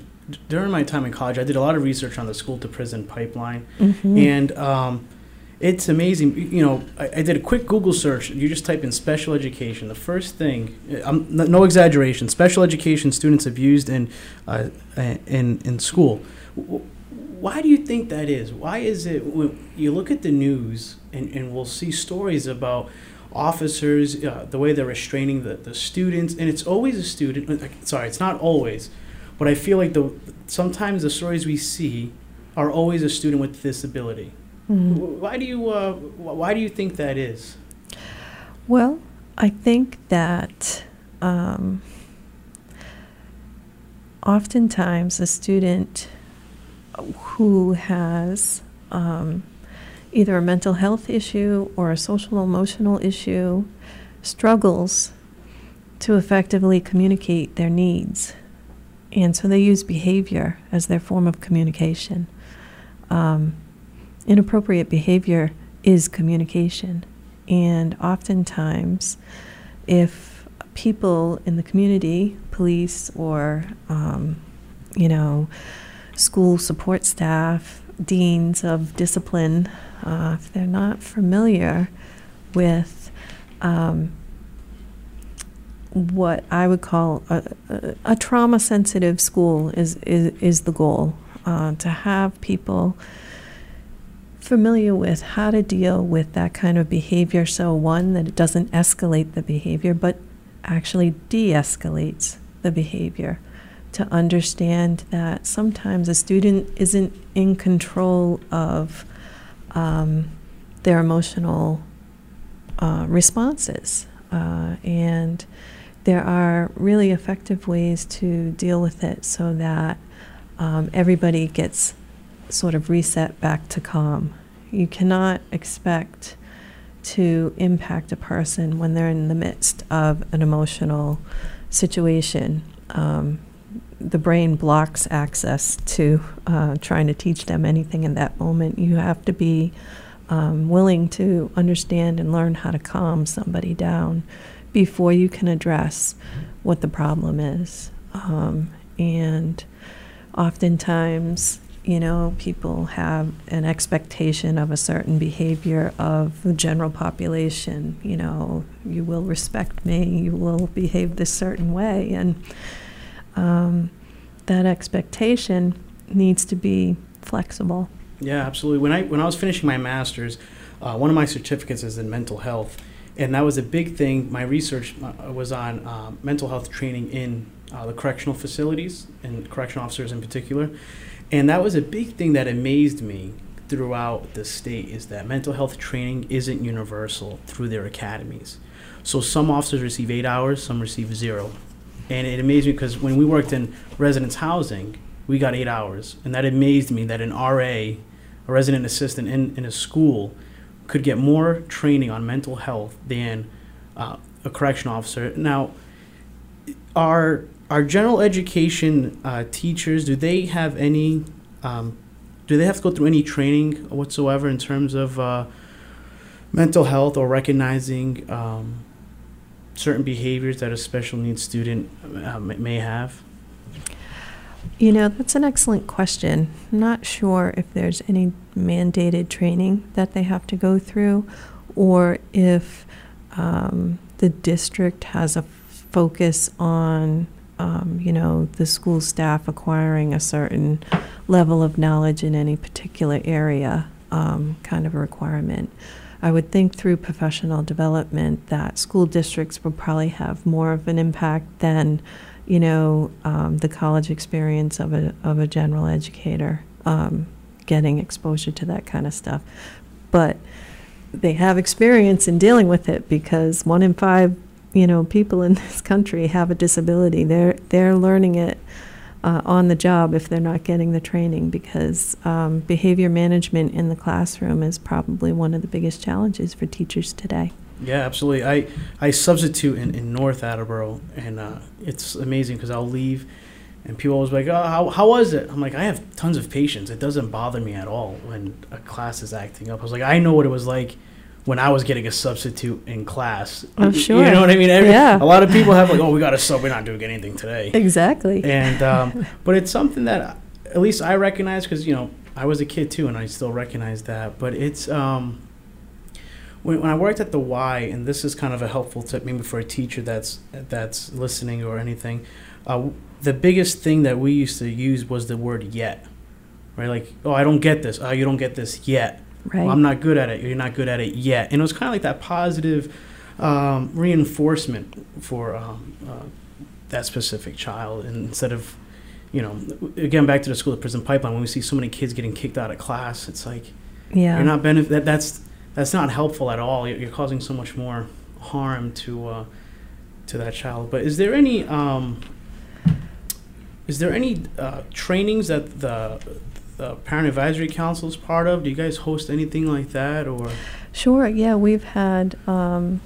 during my time in college, I did a lot of research on the school to prison pipeline. Mhm. And um, it's amazing. You know, I, I did a quick Google search. You just type in special education. The first thing, I'm, n- no exaggeration, special education students have used in, uh, in, in school. Why do you think that is? Why is it when you look at the news and, and we'll see stories about officers, uh, the way they're restraining the, the students, and it's always a student. uh, Sorry, it's not always, but I feel like the sometimes the stories we see are always a student with disability. Mhm. Why do you uh, why do you think that is? Well, I think that um, oftentimes a student who has um, either a mental health issue or a social emotional issue struggles to effectively communicate their needs. And so they use behavior as their form of communication. Um, inappropriate behavior is communication. And oftentimes, if people in the community, police or, um, you know, school support staff, deans of discipline, uh, if they're not familiar with um, what I would call a, a, a trauma sensitive school is, is, is the goal. Uh, to have people familiar with how to deal with that kind of behavior so one that it doesn't escalate the behavior but actually de-escalates the behavior to understand that sometimes a student isn't in control of um, their emotional uh, responses uh, and there are really effective ways to deal with it so that um, everybody gets sort of reset back to calm. You cannot expect to impact a person when they're in the midst of an emotional situation. Um, the brain blocks access to uh, trying to teach them anything in that moment. You have to be um, willing to understand and learn how to calm somebody down before you can address what the problem is. Um, and oftentimes, you know, people have an expectation of a certain behavior of the general population. You know, you will respect me, you will behave this certain way. And um, that expectation needs to be flexible. Yeah, absolutely. When I when I was finishing my master's, uh, one of my certificates is in mental health, and that was a big thing. My research uh, was on uh, mental health training in uh, the correctional facilities and correctional officers in particular, and that was a big thing that amazed me throughout the state is that mental health training isn't universal through their academies. So some officers receive eight hours, some receive zero, and it amazed me because when we worked in residence housing, we got eight hours, and that amazed me that an RA, a resident assistant in, in a school, could get more training on mental health than uh, a correction officer. Now, our our general education uh, teachers do they have any um, do they have to go through any training whatsoever in terms of uh, mental health or recognizing um, certain behaviors that a special needs student uh, may have? You know, that's an excellent question. I'm not sure if there's any mandated training that they have to go through or if um, the district has a focus on, um, you know, the school staff acquiring a certain level of knowledge in any particular area, um, kind of a requirement. I would think through professional development that school districts will probably have more of an impact than you know, um, the college experience of a, of a general educator, um, getting exposure to that kind of stuff. But they have experience in dealing with it because one in five, you know, people in this country have a disability. They're, they're learning it uh, on the job if they're not getting the training because um, behavior management in the classroom is probably one of the biggest challenges for teachers today. Yeah, absolutely. I, I substitute in, in North Attleboro, and uh, it's amazing because I'll leave, and people always like, "Oh, how, how was it?" I'm like, "I have tons of patience. It doesn't bother me at all when a class is acting up." I was like, "I know what it was like when I was getting a substitute in class." Oh, sure. You know what I mean? Every, yeah. A lot of people have like, "Oh, we got a sub. We're not doing anything today." Exactly. And um, but it's something that at least I recognize because you know I was a kid too, and I still recognize that. But it's um, when, when I worked at the Y, and this is kind of a helpful tip maybe for a teacher that's that's listening or anything. Uh, the biggest thing that we used to use was the word yet, right? Like, oh, I don't get this. Oh, you don't get this yet. Right. Well, I'm not good at it. You're not good at it yet. And it was kind of like that positive um, reinforcement for um, uh, that specific child, and instead of you know, again back to the school to prison pipeline. When we see so many kids getting kicked out of class, it's like, yeah, you're not benefit. That, that's that's not helpful at all. You're, you're causing so much more harm to uh, to that child. But is there any um, is there any uh, trainings that the the parent advisory council is part of? Do you guys host anything like that or? Sure. Yeah, we've had um,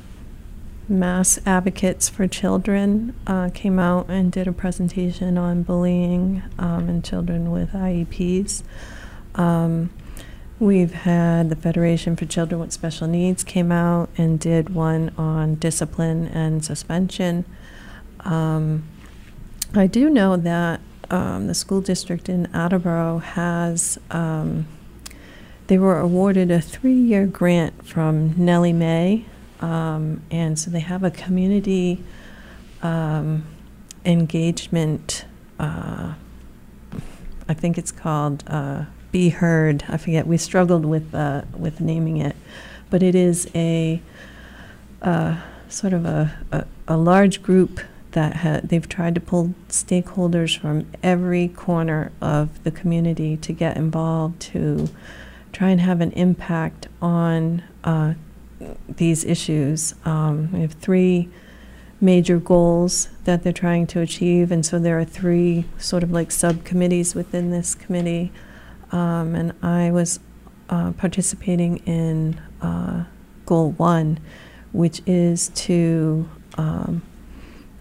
mass advocates for children uh, came out and did a presentation on bullying um, children with IEPs. Um, We've had the Federation for Children with Special Needs came out and did one on discipline and suspension. Um, I do know that um, the school district in Attleboro has, um, they were awarded a three year grant from Nellie Mae. Um, and so they have a community um, engagement, uh, I think it's called. Uh, be heard. I forget. We struggled with uh, with naming it, but it is a uh, sort of a, a, a, large group that ha- they've tried to pull stakeholders from every corner of the community to get involved to try and have an impact on uh, these issues. Um, we have three major goals that they're trying to achieve, and so there are three sort of like subcommittees within this committee um, and I was uh, participating in uh, goal one, which is to um,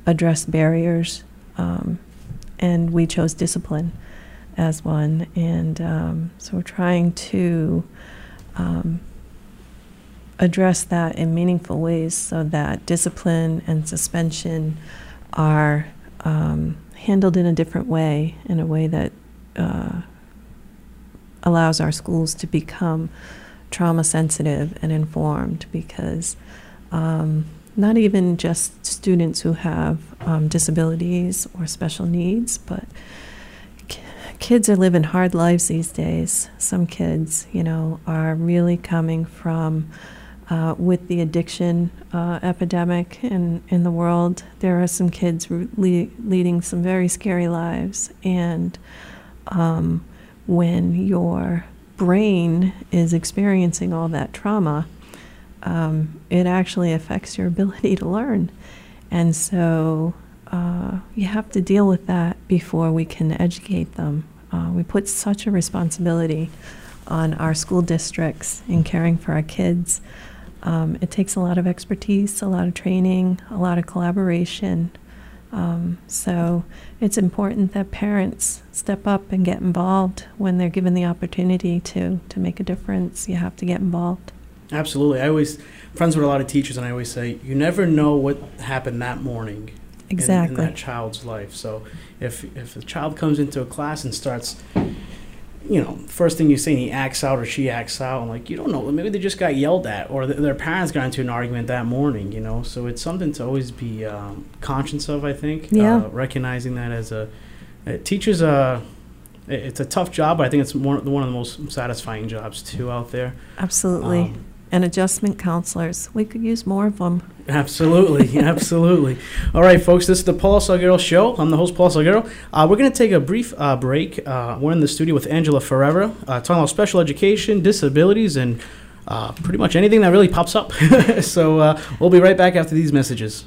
address barriers, um, and we chose discipline as one, and um, so we're trying to um, address that in meaningful ways so that discipline and suspension are um, handled in a different way, in a way that uh, allows our schools to become trauma sensitive and informed because um, not even just students who have um, disabilities or special needs, but kids are living hard lives these days. Some kids, you know, are really coming from uh, with the addiction uh, epidemic in, in the world. There are some kids leading some very scary lives, and um, when your brain is experiencing all that trauma, um, it actually affects your ability to learn. And so uh, you have to deal with that before we can educate them. Uh, we put such a responsibility on our school districts in caring for our kids. Um, it takes a lot of expertise, a lot of training, a lot of collaboration. Um, so it's important that parents step up and get involved when they're given the opportunity to to make a difference. You have to get involved. Absolutely. I always friends with a lot of teachers, and I always say you never know what happened that morning. in- In, that child's life. So if if a child comes into a class and starts, you know, first thing you say, and he acts out or she acts out, I'm like, you don't know. Maybe they just got yelled at, or th- their parents got into an argument that morning. You know, so it's something to always be um, conscious of. I think. Yeah. Uh, recognizing that as a, uh teachers, uh, it- it's a tough job, but I think it's one one of the most satisfying jobs too out there. Absolutely. Um, and adjustment counselors. We could use more of them. Absolutely, absolutely. All right, folks, this is the Paulo Salgueiro Show. I'm the host, Paulo Salgueiro. Uh, we're going to take a brief uh, break. Uh, we're in the studio with Angela Ferreira, uh, talking about special education, disabilities, and uh, pretty much anything that really pops up. so uh, we'll be right back after these messages.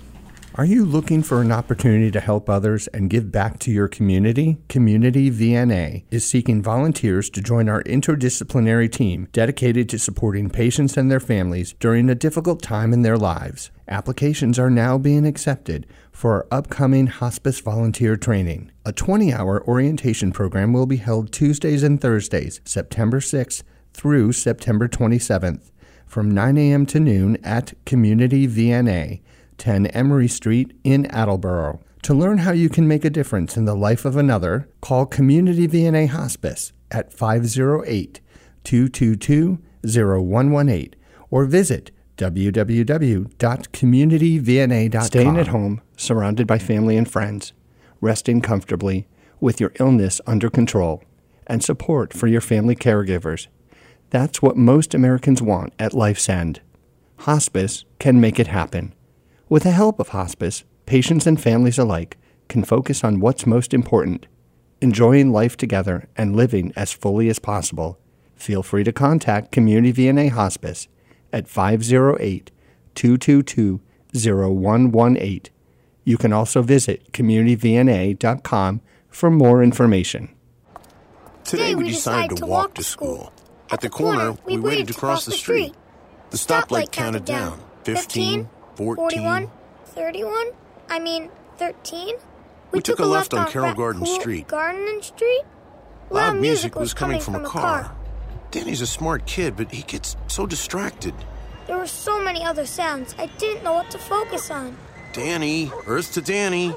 Are you looking for an opportunity to help others and give back to your community? Community VNA is seeking volunteers to join our interdisciplinary team dedicated to supporting patients and their families during a difficult time in their lives. Applications are now being accepted for our upcoming hospice volunteer training. A 20 hour orientation program will be held Tuesdays and Thursdays, September 6th through September 27th, from 9 a.m. to noon at Community VNA. 10 Emery Street in Attleboro. To learn how you can make a difference in the life of another, call Community VNA Hospice at 508 222 0118 or visit www.communityvna.com. Staying at home, surrounded by family and friends, resting comfortably, with your illness under control, and support for your family caregivers. That's what most Americans want at life's end. Hospice can make it happen. With the help of hospice, patients and families alike can focus on what's most important enjoying life together and living as fully as possible. Feel free to contact Community VNA Hospice at 508 222 0118. You can also visit communityvna.com for more information. Today we decided to walk to school. At the corner, we waited to cross the street. The stoplight counted down 15, 14. 41, 31, I mean 13. We took a left on Carroll Garden Cool Street. Garden Street? Loud music was coming from a car. Danny's a smart kid, but he gets so distracted. There were so many other sounds, I didn't know what to focus on. Danny, Earth to Danny.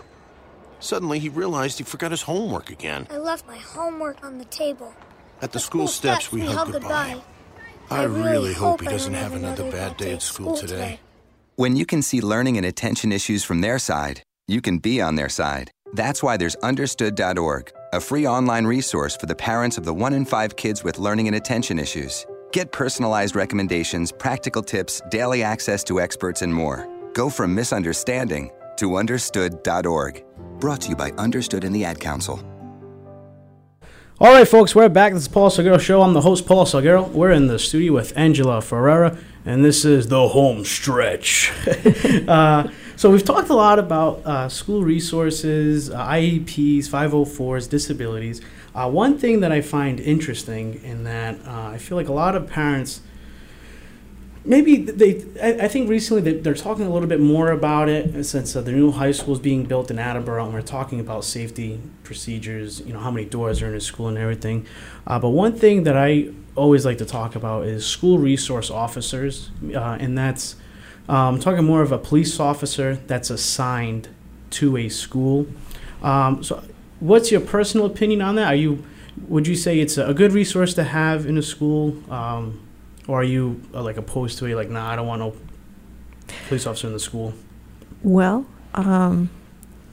Suddenly, he realized he forgot his homework again. I left my homework on the table. At the school steps, we hugged goodbye. I really hope he doesn't have another bad day at school today. When you can see learning and attention issues from their side, you can be on their side. That's why there's understood.org, a free online resource for the parents of the one in five kids with learning and attention issues. Get personalized recommendations, practical tips, daily access to experts, and more. Go from misunderstanding to understood.org. Brought to you by Understood and the Ad Council. All right, folks, we're back. This is Paulo Salgueiro Show. I'm the host, Paulo Salgueiro. We're in the studio with Angela Ferreira, and this is the home stretch. uh, so we've talked a lot about uh, school resources, uh, IEPs, 504s, disabilities. Uh, one thing that I find interesting in that uh, I feel like a lot of parents maybe they I, I think recently they, they're talking a little bit more about it since uh, the new high school is being built in Attleboro and we're talking about safety procedures you know how many doors are in a school and everything. Uh, but one thing that I always like to talk about is school resource officers uh, and that's um, talking more of a police officer that's assigned to a school. Um, so what's your personal opinion on that? Are you would you say it's a good resource to have in a school? Um, or are you uh, like opposed to it? Like, nah, I don't want no police officer in the school. Well, um,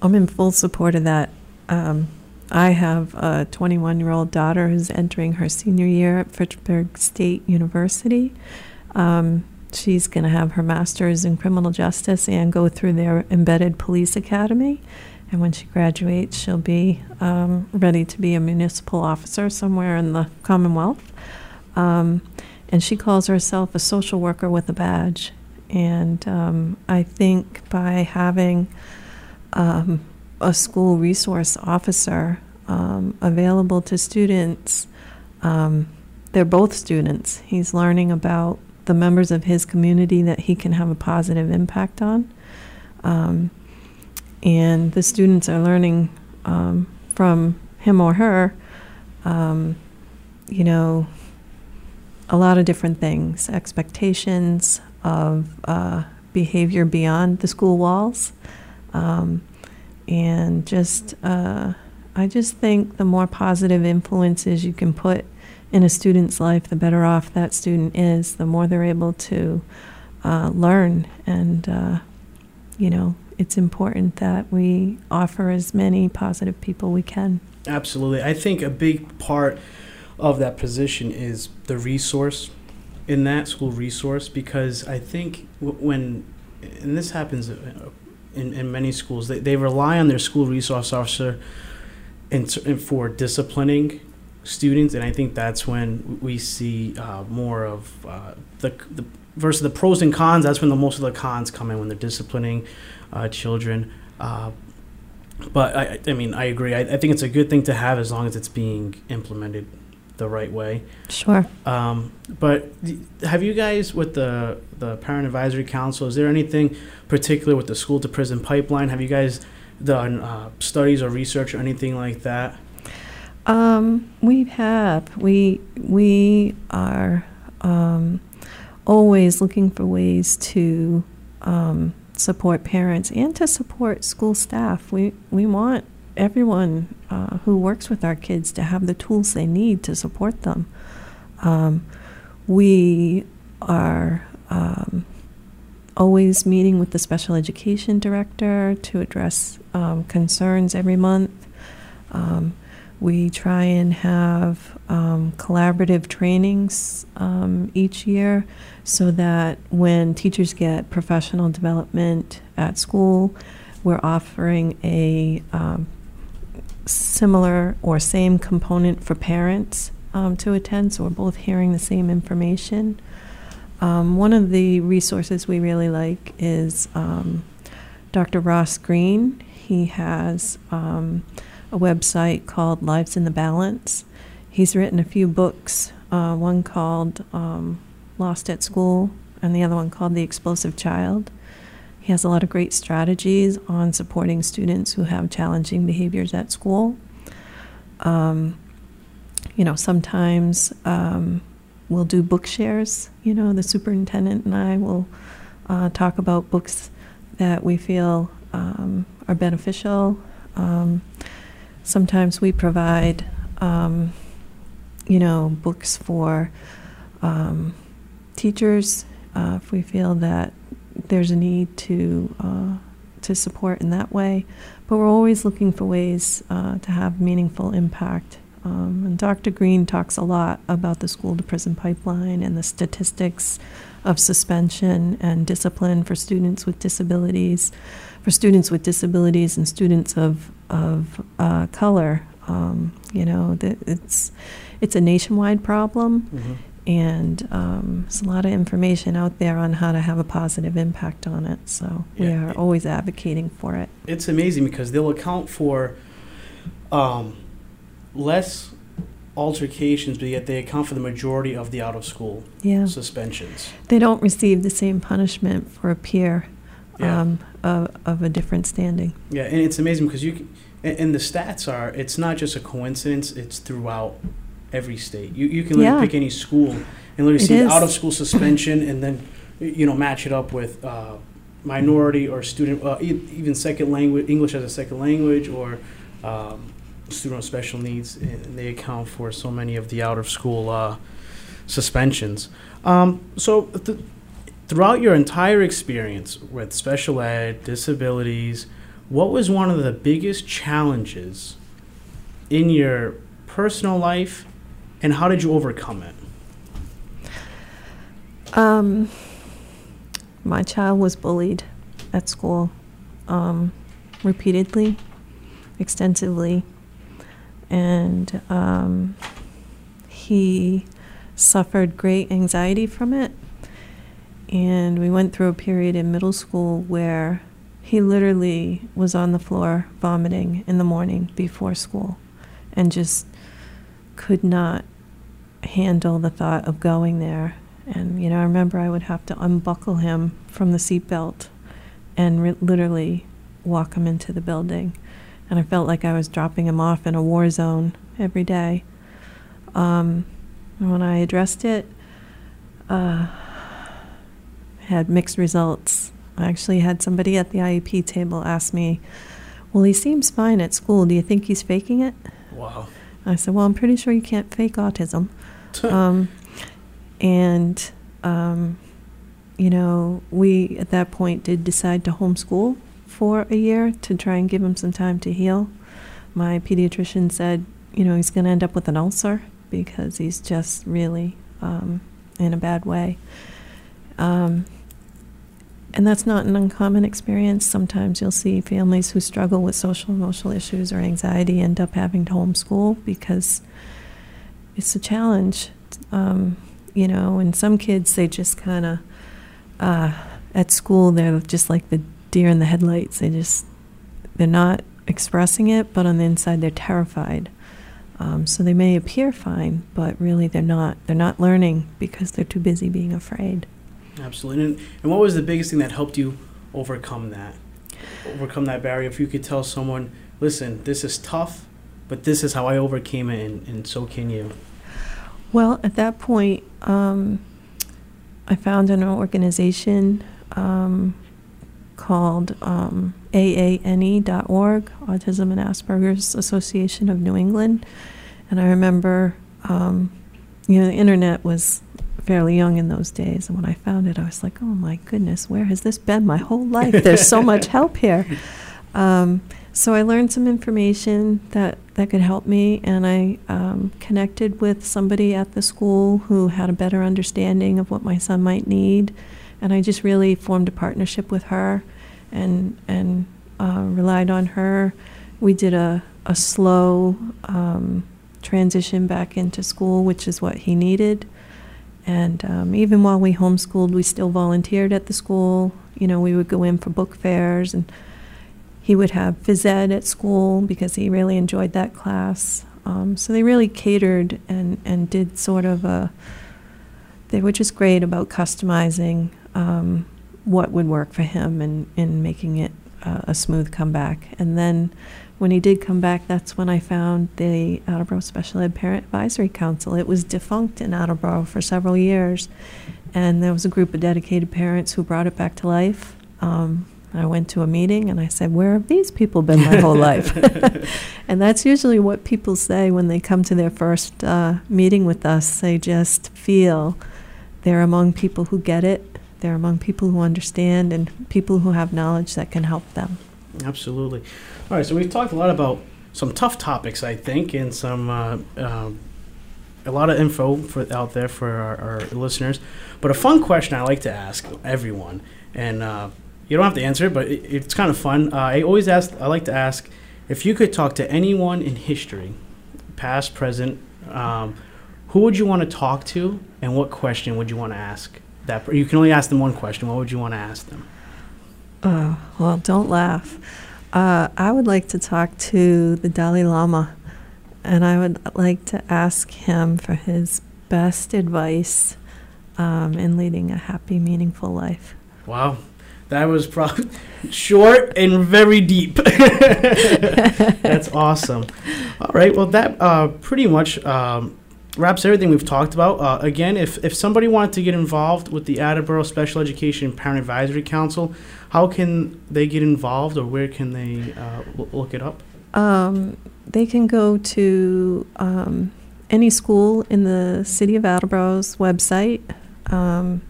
I'm in full support of that. Um, I have a 21 year old daughter who's entering her senior year at Fitchburg State University. Um, she's going to have her master's in criminal justice and go through their embedded police academy. And when she graduates, she'll be um, ready to be a municipal officer somewhere in the Commonwealth. Um, and she calls herself a social worker with a badge. And um, I think by having um, a school resource officer um, available to students, um, they're both students. He's learning about the members of his community that he can have a positive impact on. Um, and the students are learning um, from him or her, you know, a lot of different things, expectations of uh, behavior beyond the school walls. Um, and just, uh, I just think the more positive influences you can put in a student's life, the better off that student is, the more they're able to uh, learn. And, uh, you know, it's important that we offer as many positive people we can. Absolutely. I think a big part of that position is the resource in that school resource because I think when, and this happens uh, in, in many schools, they, they rely on their school resource officer in, in for disciplining students, and I think that's when we see uh, more of uh, the, the versus the pros and cons. That's when the most of the cons come in when they're disciplining uh, children. Uh, but I, I mean, I agree. I, I think it's a good thing to have as long as it's being implemented the right way. Sure. Um, but have you guys with the the parent advisory council? Is there anything particular with the school to prison pipeline? Have you guys done uh, studies or research or anything like that? Um, we have. We we are um, always looking for ways to um, support parents and to support school staff. We we want everyone uh, who works with our kids to have the tools they need to support them. Um, we are um, always meeting with the special education director to address um, concerns every month. Um, we try and have um, collaborative trainings um, each year so that when teachers get professional development at school, we're offering a similar or same component for parents um, to attend, so we're both hearing the same information. Um, one of the resources we really like is um, Dr. Ross Greene. He has um, a website called Lives in the Balance. He's written a few books, uh, one called um, Lost at School, and the other one called The Explosive Child. Has a lot of great strategies on supporting students who have challenging behaviors at school. Um, you know, sometimes um, we'll do book shares. You know, the superintendent and I will uh, talk about books that we feel um, are beneficial. Um, sometimes we provide, um, you know, books for um, teachers uh, if we feel that there's a need to uh, to support in that way. But we're always looking for ways uh, to have meaningful impact. Um, and Dr. Greene talks a lot about the school to prison pipeline and the statistics of suspension and discipline for students with disabilities, for students with disabilities and students of of uh, color. Um, you know, it's it's a nationwide problem, Mm-hmm. And um, there's a lot of information out there on how to have a positive impact on it. So we Yeah. are always advocating for it. It's amazing because they'll account for um, less altercations, but yet they account for the majority of the out of school Yeah. suspensions. They don't receive the same punishment for a peer Yeah. um, of, of a different standing. Yeah, and it's amazing because you, can, and, and the stats are, it's not just a coincidence, it's throughout every state. You, you can literally Yeah. pick any school and literally It see is. out of school suspension and then, you know, match it up with uh, minority or student, uh, e- even second language, English as a second language or um, student with special needs. And they account for so many of the out of school uh, suspensions. Um, so, th- throughout your entire experience with special ed, disabilities, what was one of the biggest challenges in your personal life, and how did you overcome it? Um, my child was bullied at school um, repeatedly, extensively, and um, he suffered great anxiety from it. And we went through a period in middle school where he literally was on the floor vomiting in the morning before school and just could not handle the thought of going there. And, you know, I remember I would have to unbuckle him from the seatbelt and re- literally walk him into the building. And I felt like I was dropping him off in a war zone every day. Um, when I addressed it, uh, had mixed results. I actually had somebody at the IEP table ask me, Well, he seems fine at school. Do you think he's faking it? Wow. I said, Well, I'm pretty sure you can't fake autism. um, and, um, you know, we at that point did decide to homeschool for a year to try and give him some time to heal. My pediatrician said, you know, he's going to end up with an ulcer because he's just really um, in a bad way. Um, and that's not an uncommon experience. Sometimes you'll see families who struggle with social emotional issues or anxiety end up having to homeschool because it's a challenge. Um, you know, and some kids, they just kind of, uh, at school, they're just like the deer in the headlights. They just, they're not expressing it, but on the inside, they're terrified. Um, so they may appear fine, but really they're not. They're not learning because they're too busy being afraid. Absolutely. And, and what was the biggest thing that helped you overcome that? Overcome that barrier? If you could tell someone, listen, this is tough, but this is how I overcame it, and, and so can you. Well, at that point, um, I found an organization um, called um, AANE.org, Autism and Asperger's Association of New England. And I remember, um, you know, the internet was fairly young in those days. And when I found it, I was like, oh my goodness, where has this been my whole life? There's so much help here. Um, so I learned some information that, that could help me, and I um, connected with somebody at the school who had a better understanding of what my son might need. And I just really formed a partnership with her and, and uh, relied on her. We did a, a slow um, transition back into school, which is what he needed. And um, even while we homeschooled, we still volunteered at the school. You know, we would go in for book fairs, and he would have phys ed at school because he really enjoyed that class. Um, so they really catered and, and did sort of a, they were just great about customizing um, what would work for him and, and making it uh, a smooth comeback. And then when he did come back, that's when I found the Attleboro Special Ed Parent Advisory Council. It was defunct in Attleboro for several years, and there was a group of dedicated parents who brought it back to life. Um, I went to a meeting and I said, Where have these people been my whole life? and that's usually what people say when they come to their first uh, meeting with us. They just feel they're among people who get it, they're among people who understand, and people who have knowledge that can help them. Absolutely. All right, so we've talked a lot about some tough topics, I think, and some uh, uh, a lot of info for out there for our, our, listeners. But a fun question I like to ask everyone, and uh, you don't have to answer it, but it, it's kind of fun. Uh, I always ask. I like to ask if you could talk to anyone in history, past, present. Um, who would you want to talk to, and what question would you want to ask? That you can only ask them one question. What would you want to ask them? Oh, well, don't laugh. Uh, I would like to talk to the Dalai Lama, and I would like to ask him for his best advice um, in leading a happy, meaningful life. Wow. That was probably short and very deep. That's awesome. All right. Well, that uh, pretty much um, wraps everything we've talked about. Uh, again, if, if somebody wanted to get involved with the Attleboro Special Education Parent Advisory Council, how can they get involved or where can they uh, look it up? Um, they can go to um, any school in the City of Attleboro's website. Um,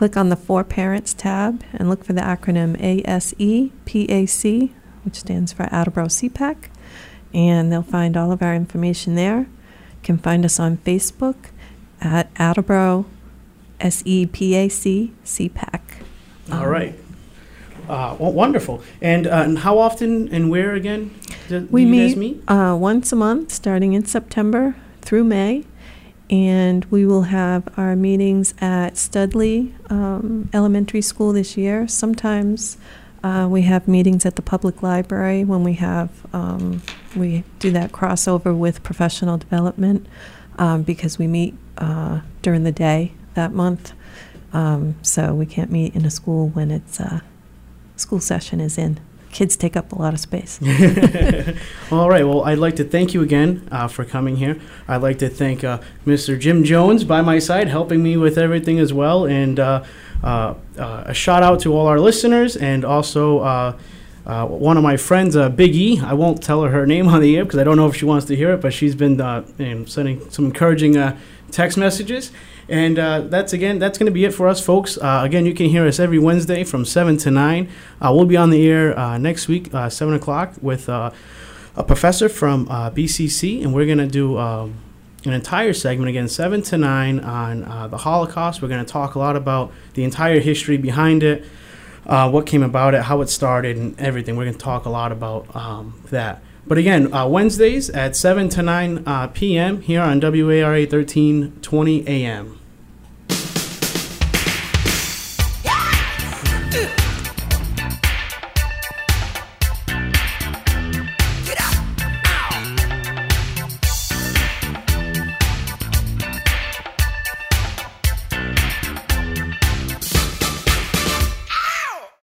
click on the For Parents tab and look for the acronym ASEPAC which stands for Attleboro SEPAC, and they'll find all of our information there. You can find us on Facebook at Attleboro SEPAC CPAC. All right. Uh, well, wonderful. And, uh, and how often and where again do, We you meet, guys meet? Uh, once a month, starting in September through May, and we will have our meetings at Studley um, Elementary School this year. Sometimes uh, we have meetings at the public library when we have um, we do that crossover with professional development um, because we meet uh, during the day that month. Um, so we can't meet in a school when it's uh, school session is in. Kids take up a lot of space. All right. Well, I'd like to thank you again uh, for coming here. I'd like to thank uh, Mr. Jim Jones by my side, helping me with everything as well. And uh, uh, uh, a shout out to all our listeners and also. Uh, uh, one of my friends, uh, Big E, I won't tell her her name on the air because I don't know if she wants to hear it, but she's been uh, sending some encouraging text messages. And uh, that's again, that's going to be it for us, folks. Uh, again, you can hear us every Wednesday from seven to nine. Uh, we'll be on the air uh, next week, uh, seven o'clock, with uh, a professor from BCC, and we're going to do um, an entire segment again, seven to nine, on the Holocaust. We're going to talk a lot about the entire history behind it, what came about it, how it started, and everything. We're going to talk a lot about um, that. But again, uh, Wednesdays at 7 to 9 uh, p.m. here on WARA 1320 a.m.